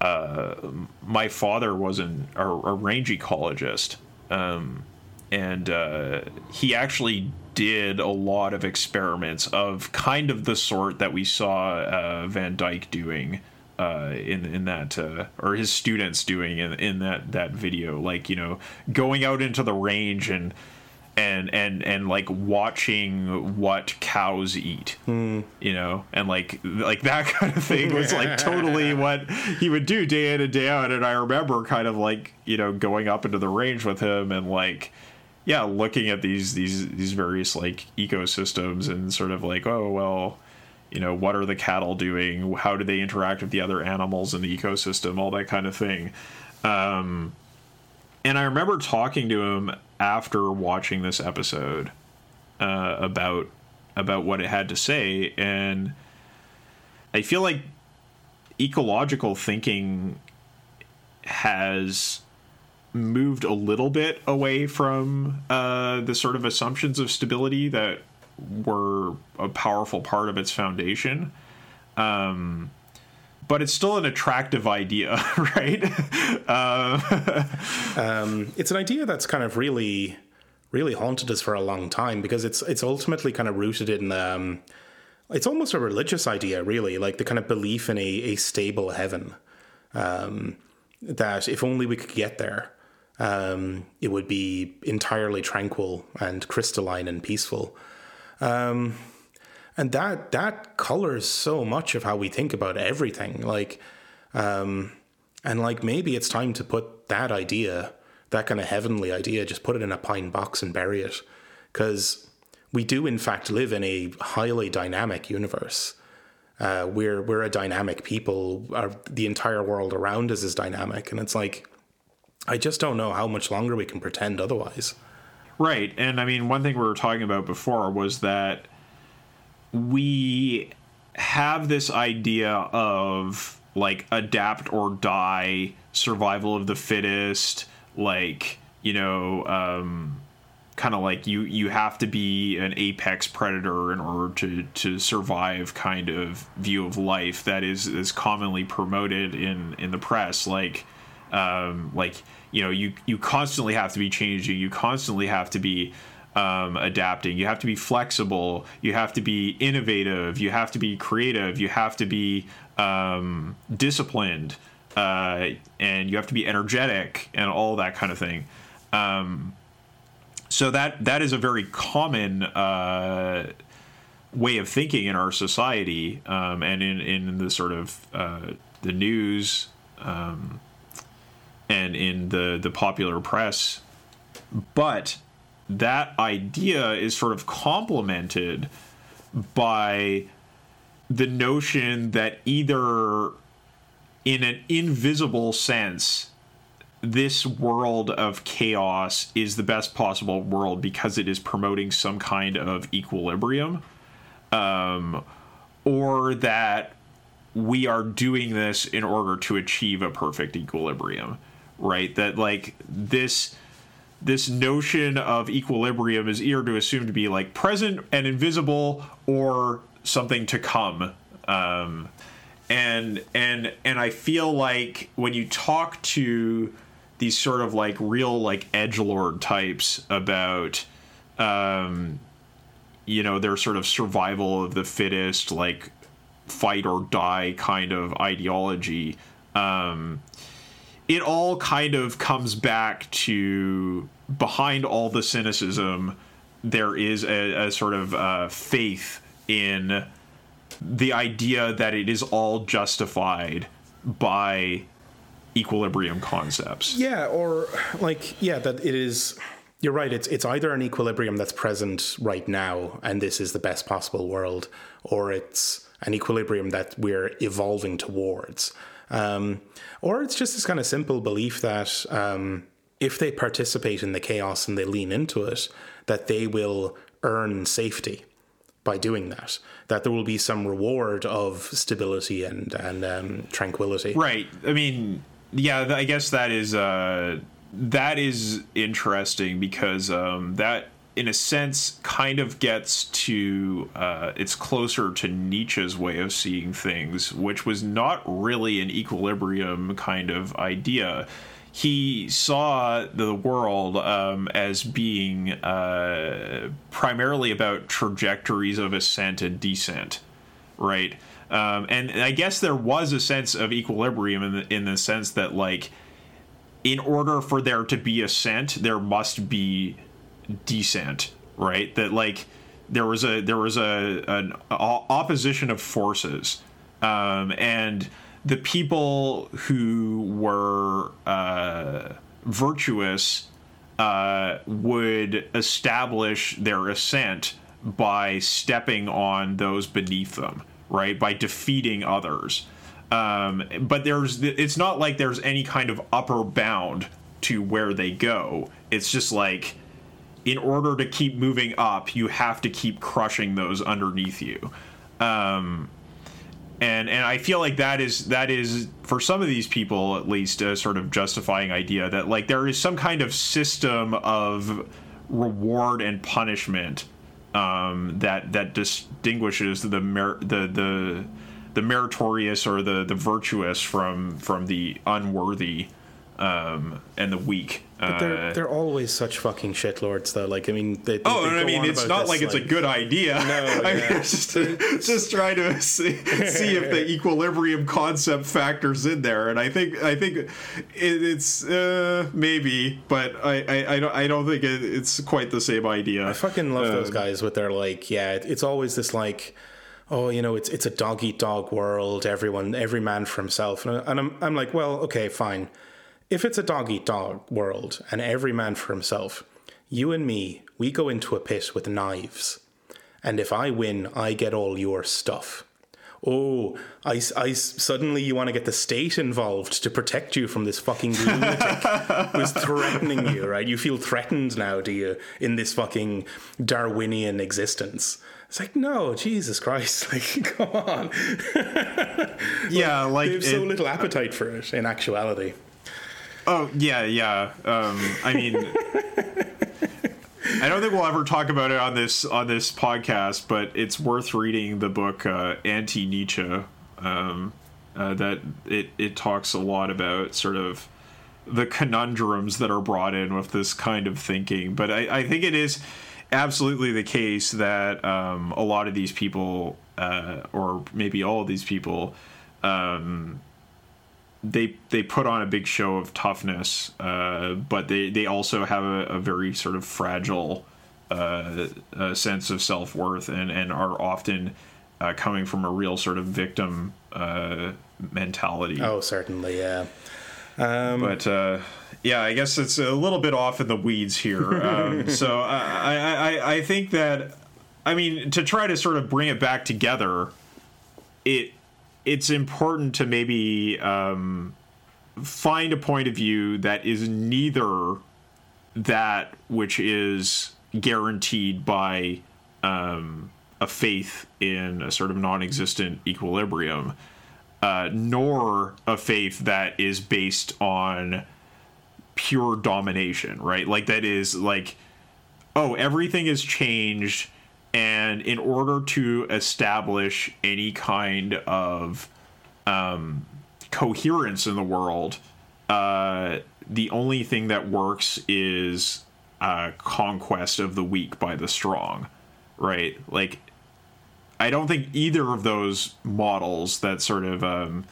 B: uh, my father was an, a, a range ecologist, um, and uh, he actually did a lot of experiments of kind of the sort that we saw uh, Van Dyne doing uh, in in that uh, or his students doing in, in that that video, like you know going out into the range and and and and like watching what cows eat
A: Hmm.
B: you know? And like like that kind of thing was like totally what he would do day in and day out. And i remember kind of like you know going up into the range with him and like yeah looking at these these these various like ecosystems and sort of like oh well you know what are the cattle doing? How do they interact with the other animals in the ecosystem? All that kind of thing. Um and i remember talking to him after watching this episode uh, about about what it had to say and i feel like ecological thinking has moved a little bit away from uh, the sort of assumptions of stability that were a powerful part of its foundation. Um, but it's still an attractive idea, right? uh,
A: it's an idea that's kind of really really haunted us for a long time because it's it's ultimately kind of rooted in um, it's almost a religious idea really like the kind of belief in a, a stable heaven um, that if only we could get there um, it would be entirely tranquil and crystalline and peaceful um, and that that colors so much of how we think about everything like um, and like maybe it's time to put that idea that kind of heavenly idea, just put it in a pine box and bury it. Because we do, in fact, live in a highly dynamic universe. Uh, we're we're a dynamic people. Our, the entire world around us is dynamic, and it's like I just don't know how much longer we can pretend otherwise.
B: Right, and I mean, one thing we were talking about before was that we have this idea of like adapt or die, survival of the fittest like you know um, kind of like you you have to be an apex predator in order to to survive kind of view of life that is is commonly promoted in in the press. Like um, like you know you you constantly have to be changing. You constantly have to be um, adapting you have to be flexible you have to be innovative you have to be creative you have to be um, disciplined uh, and you have to be energetic and all that kind of thing. Um, so that that is a very common uh, way of thinking in our society um, and in in the sort of uh, the news um, and in the the popular press. But that idea is sort of complemented by the notion that either in an invisible sense, this world of chaos is the best possible world because it is promoting some kind of equilibrium, um, or that we are doing this in order to achieve a perfect equilibrium, right? That like this this notion of equilibrium is either to assume to be like present and invisible or something to come. Um, and and and I feel like when you talk to these sort of like real like edge lord types about um you know their sort of survival of the fittest like fight or die kind of ideology um it all kind of comes back to behind all the cynicism there is a, a sort of uh, faith in the idea that it is all justified by equilibrium concepts.
A: Yeah, or like yeah, that it is. You're right. It's it's either an equilibrium that's present right now, and this is the best possible world, or it's an equilibrium that we're evolving towards, um, or it's just this kind of simple belief that um, if they participate in the chaos and they lean into it, that they will earn safety by doing that. That there will be some reward of stability and and um, tranquility.
B: Right. I mean, yeah. I guess that is uh, that is interesting because um, that, in a sense, kind of gets to uh, it's closer to Nietzsche's way of seeing things, which was not really an equilibrium kind of idea he saw the world um, as being uh, primarily about trajectories of ascent and descent, right? Um, and I guess there was a sense of equilibrium in the, in the sense that, like, in order for there to be ascent, there must be descent, right? That like there was a there was a an opposition of forces, um, and the people who were uh, virtuous uh, would establish their ascent by stepping on those beneath them, right? By defeating others. Um, but there's it's not like there's any kind of upper bound to where they go. It's just like in order to keep moving up, you have to keep crushing those underneath you. Um, and and I feel like that is that is for some of these people at least a sort of justifying idea that like there is some kind of system of reward and punishment um, that that distinguishes the mer- the the the meritorious or the the virtuous from from the unworthy um, and the weak.
A: But they're uh, they're always such fucking shitlords, though. Like, I mean, they,
B: oh, they I mean, it's not like it's a good idea. No, I yeah. mean, just just trying to see, see if the equilibrium concept factors in there, and I think I think it, it's uh, maybe, but I, I, I don't I don't think it, it's quite the same idea.
A: I fucking love those um, guys with their like, yeah, it's always this like oh, you know, it's it's a dog eat dog world. Everyone, every man for himself. And, I'm I'm like, well, okay, fine. If it's a dog eat dog world and every man for himself, you and me, we go into a pit with knives, and if I win, I get all your stuff. Oh, I, I suddenly you want to get the state involved to protect you from this fucking lunatic who's threatening you, right? You feel threatened now, do you, in this fucking Darwinian existence? It's like, no, Jesus Christ, like, come on.
B: yeah, like
A: they have so it, little appetite for it in actuality.
B: Oh yeah, yeah. Um, I mean, I don't think we'll ever talk about it on this on this podcast, but it's worth reading the book uh, Anti Nietzsche. Um, uh, that it it talks a lot about sort of the conundrums that are brought in with this kind of thinking. But I, I think it is absolutely the case that um, a lot of these people, uh, or maybe all of these people, um, they they put on a big show of toughness, uh, but they they also have a, a very sort of fragile uh, sense of self worth, and and are often uh, coming from a real sort of victim uh, mentality.
A: Oh, certainly, yeah.
B: Um, but uh, yeah, I guess it's a little bit off in the weeds here. Um, so I, I, I think that, I mean, to try to sort of bring it back together, it it's important to maybe um, find a point of view that is neither that which is guaranteed by um, a faith in a sort of non-existent equilibrium, uh, nor a faith that is based on pure domination, right? Like that is like, oh, everything has changed, and in order to establish any kind of um, coherence in the world, uh, the only thing that works is uh, conquest of the weak by the strong, right? Like, I don't think either of those models, that sort of um,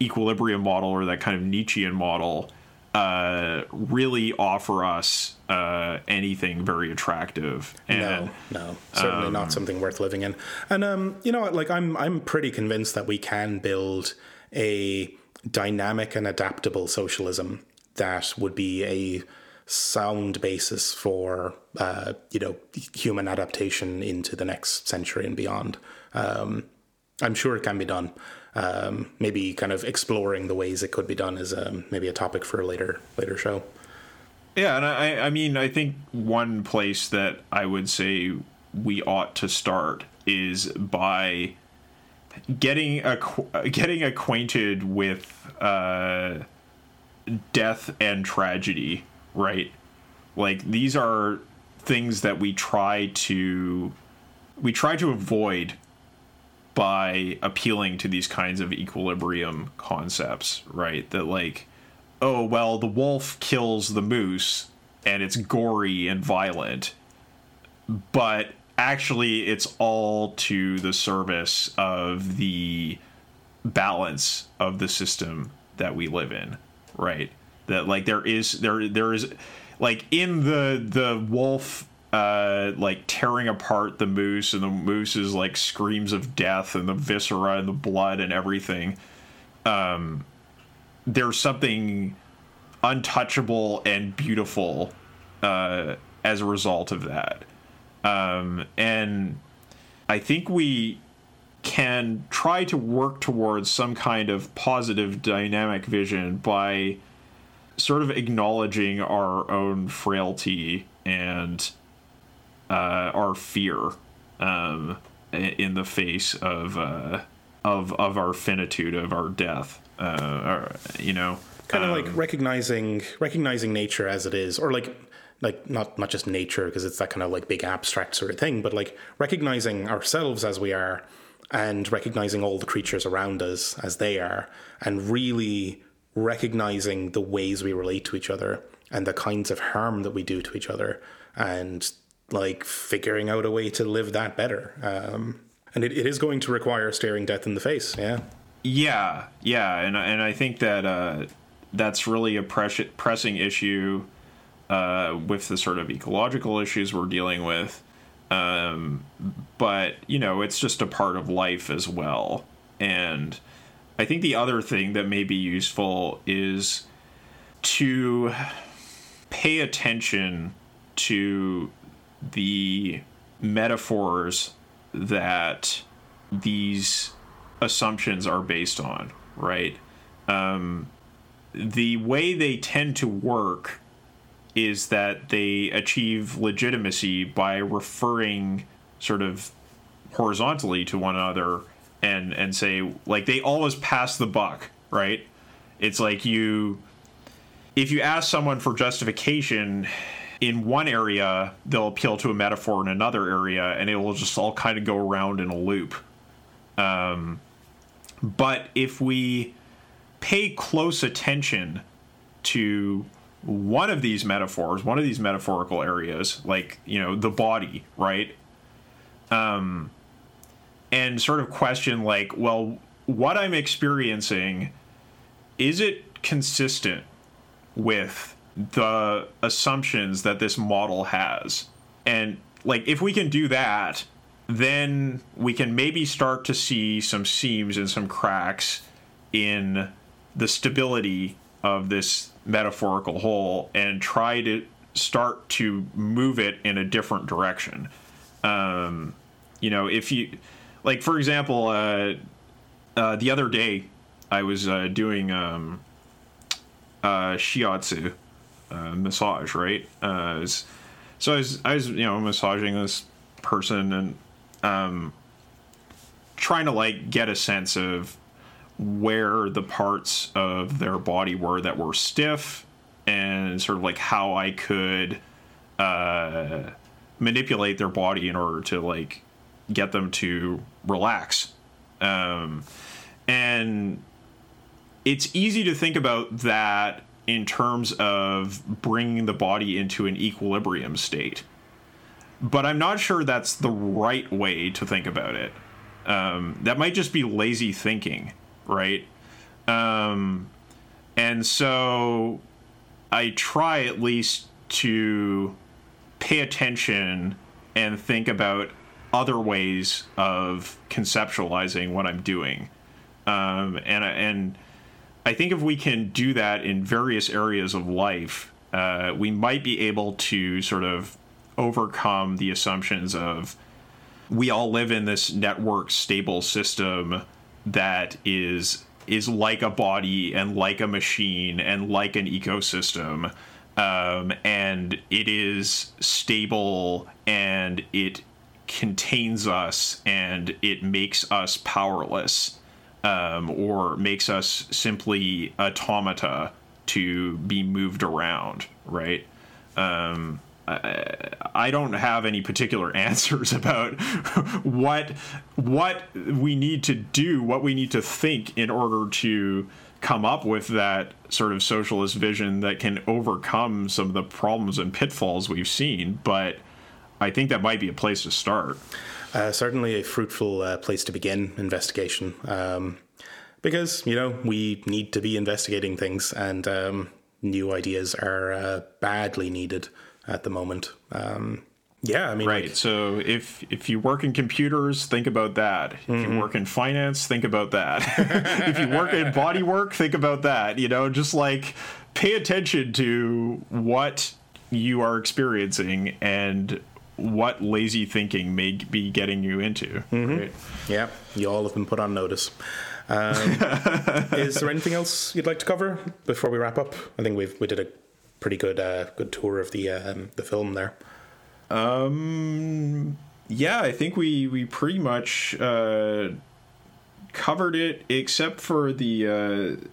B: equilibrium model or that kind of Nietzschean model, uh, really offer us uh, anything very attractive.
A: And, no, no, certainly um, not something worth living in. And um, you know, like I'm, I'm pretty convinced that we can build a dynamic and adaptable socialism that would be a sound basis for uh, you know human adaptation into the next century and beyond. Um, I'm sure it can be done um, maybe kind of exploring the ways it could be done is um, maybe a topic for a later later show.
B: Yeah, and I, I mean, I think one place that I would say we ought to start is by getting a getting acquainted with uh, death and tragedy, right? Like these are things that we try to we try to avoid by appealing to these kinds of equilibrium concepts, right? That like, oh well, the wolf kills the moose and it's gory and violent, but actually it's all to the service of the balance of the system that we live in, right? That like there is there there is like in the the wolf uh, like tearing apart the moose, and the moose is like screams of death, and the viscera and the blood and everything. Um, there's something untouchable and beautiful uh, as a result of that. Um, and I think we can try to work towards some kind of positive dynamic vision by sort of acknowledging our own frailty and uh, our fear um, in the face of uh, of of our finitude of our death. Uh, or, you know,
A: kind of um, like recognizing recognizing nature as it is, or like like not not just nature because it's that kind of like big abstract sort of thing, but like recognizing ourselves as we are and recognizing all the creatures around us as they are and really recognizing the ways we relate to each other and the kinds of harm that we do to each other and like figuring out a way to live that better. Um, and it, it is going to require staring death in the face yeah
B: yeah yeah and, and i think that uh, that's really a press- pressing issue uh, with the sort of ecological issues we're dealing with. Um, but, you know, it's just a part of life as well. And I think the other thing that may be useful is to pay attention to the metaphors that these assumptions are based on, right? Um, the way they tend to work is that they achieve legitimacy by referring sort of horizontally to one another and and say like they always pass the buck, right? It's like you if you ask someone for justification in one area, they'll appeal to a metaphor in another area, and it will just all kind of go around in a loop. Um, but if we pay close attention to one of these metaphors, one of these metaphorical areas, like, you know, the body, right? Um, and sort of question, like, well, what I'm experiencing, is it consistent with the assumptions that this model has? And, like, if we can do that, then we can maybe start to see some seams and some cracks in the stability of this metaphorical whole and try to start to move it in a different direction. Um, you know, if you, like, for example, uh, uh, the other day I was uh, doing um, uh, shiatsu uh, massage, right? Uh, was, so I was, I was, you know, massaging this person and um, trying to like get a sense of where the parts of their body were that were stiff and sort of like how I could uh, manipulate their body in order to like get them to relax. Um, and it's easy to think about that in terms of bringing the body into an equilibrium state. But I'm not sure that's the right way to think about it. Um, that might just be lazy thinking right? Um, and so I try at least to pay attention and think about other ways of conceptualizing what I'm doing. Um, and and I think if we can do that in various areas of life, uh, we might be able to sort of overcome the assumptions of we all live in this network stable system that is is like a body and like a machine and like an ecosystem. Um, and it is stable and it contains us and it makes us powerless um, or makes us simply automata to be moved around right? Um, I don't have any particular answers about what what we need to do, what we need to think in order to come up with that sort of socialist vision that can overcome some of the problems and pitfalls we've seen. But I think that might be a place to start.
A: Uh, certainly, a fruitful uh, place to begin investigation, um, because you know we need to be investigating things, and um, new ideas are uh, badly needed at the moment. Um, Yeah, I mean,
B: Right.
A: like-
B: so if if you work in computers, think about that. If
A: Mm-hmm.
B: you work in finance, think about that. if you work in body work, think about that. You know, just like pay attention to what you are experiencing and what lazy thinking may be getting you into.
A: Mm-hmm.
B: Right.
A: yeah, you all have been put on notice. Um, is there anything else you'd like to cover before we wrap up? I think we've we did a pretty good uh, good tour of the um, the film there.
B: Um. Yeah, I think we we pretty much uh, covered it, except for the uh,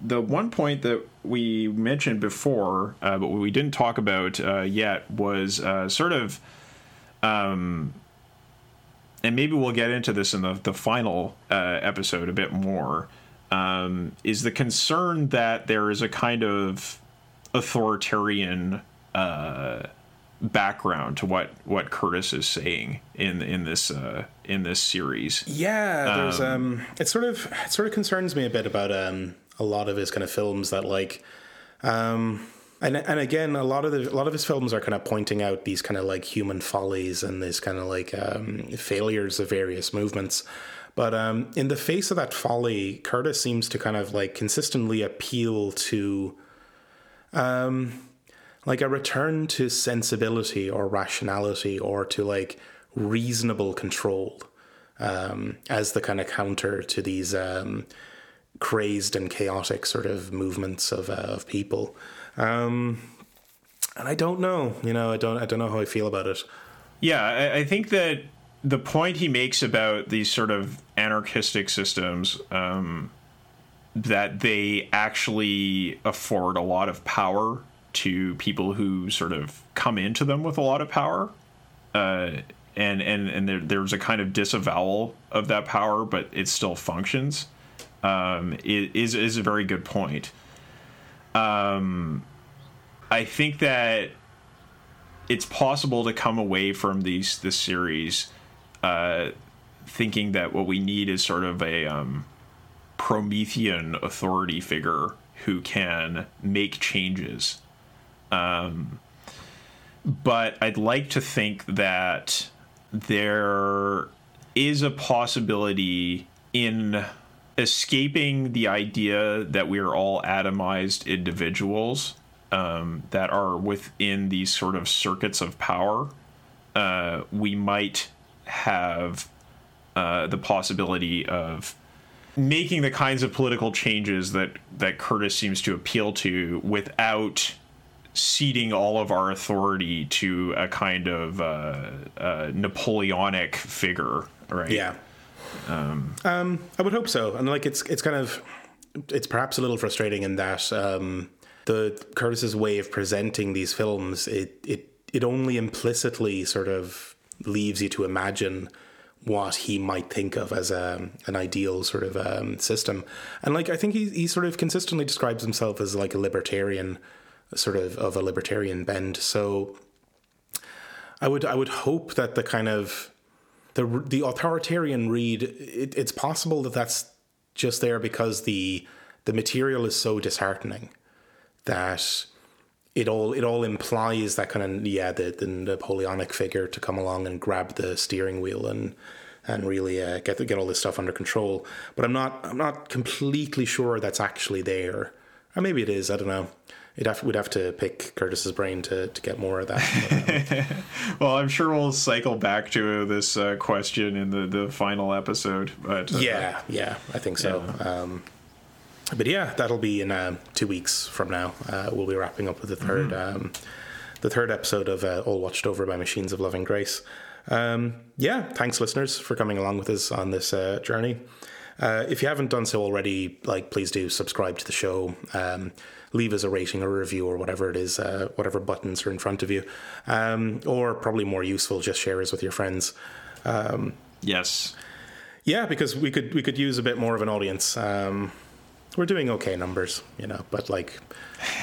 B: the one point that we mentioned before, uh, but we didn't talk about uh, yet was uh, sort of, um, and maybe we'll get into this in the the final uh, episode a bit more. Um, is the concern that there is a kind of authoritarian uh, background to what what Curtis is saying in in this uh, in this series.
A: Yeah, there's um, it sort of it sort of concerns me a bit about um a lot of his kind of films that like um and and again a lot of the a lot of his films are kind of pointing out these kind of like human follies and these kind of like um failures of various movements. But um in the face of that folly, Curtis seems to kind of like consistently appeal to um, like a return to sensibility or rationality or to like reasonable control um, as the kind of counter to these um, crazed and chaotic sort of movements of, uh, of people. Um, and I don't know, you know, I don't, I don't know how I feel about it.
B: Yeah, I, I think that the point he makes about these sort of anarchistic systems um, that they actually afford a lot of power to people who sort of come into them with a lot of power. Uh, and and, and there, there's a kind of disavowal of that power, but it still functions. Um, it is is a very good point. Um, I think that it's possible to come away from these this series uh, thinking that what we need is sort of a um, Promethean authority figure who can make changes. Um, but I'd like to think that there is a possibility in escaping the idea that we are all atomized individuals um, that are within these sort of circuits of power. Uh, we might have uh, the possibility of making the kinds of political changes that that Curtis seems to appeal to without ceding all of our authority to a kind of uh, uh, Napoleonic figure, right?
A: Yeah. Um, I would hope so. And like, it's, it's kind of, it's perhaps a little frustrating in that, um, the Curtis's way of presenting these films, it, it, it only implicitly sort of leaves you to imagine what he might think of as a, an ideal sort of um, system. And like, I think he, he sort of consistently describes himself as like a libertarian, sort of of a libertarian bend. So I would I would hope that the kind of the the authoritarian read it, it's possible that that's just there because the the material is so disheartening that it all it all implies that kind of yeah the, the Napoleonic figure to come along and grab the steering wheel and and really uh, get get all this stuff under control. But I'm not I'm not completely sure that's actually there. Or maybe it is. I don't know. It'd have, we'd have to pick Curtis's brain to, to get more of that.
B: Well, I'm sure we'll cycle back to this uh, question in the, the final episode. But uh,
A: yeah, yeah, I think so. Um, but yeah, that'll be in uh, two weeks from now. Uh, we'll be wrapping up with the 3rd um, the third episode of uh, All Watched Over by Machines of Loving Grace. Um, yeah, thanks, listeners, for coming along with us on this uh, journey. Uh, if you haven't done so already, like please do subscribe to the show. Um, leave us a rating or a review or whatever it is, uh, whatever buttons are in front of you, um, or probably more useful, just share us with your friends.
B: yes.
A: Yeah, because we could we could use a bit more of an audience we're doing okay numbers, you know, but like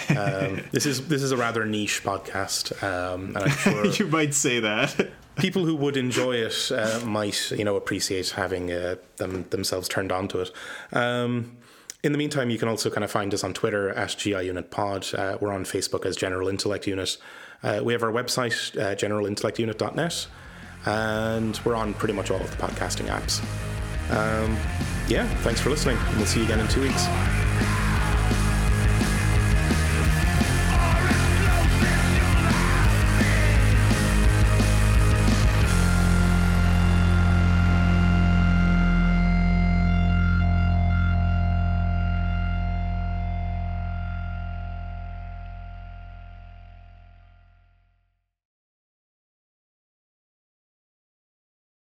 A: um, this is this is a rather niche podcast. Um, and I'm sure
B: you might say that
A: people who would enjoy it uh, might you know appreciate having uh, them themselves turned on to it. Um, in the meantime, you can also kind of find us on Twitter at GI Unit Pod. Uh, we're on Facebook as General Intellect Unit. Uh, we have our website, uh, generalintellectunit.net, and we're on pretty much all of the podcasting apps. Um, yeah, thanks for listening. And we'll see you again in two weeks.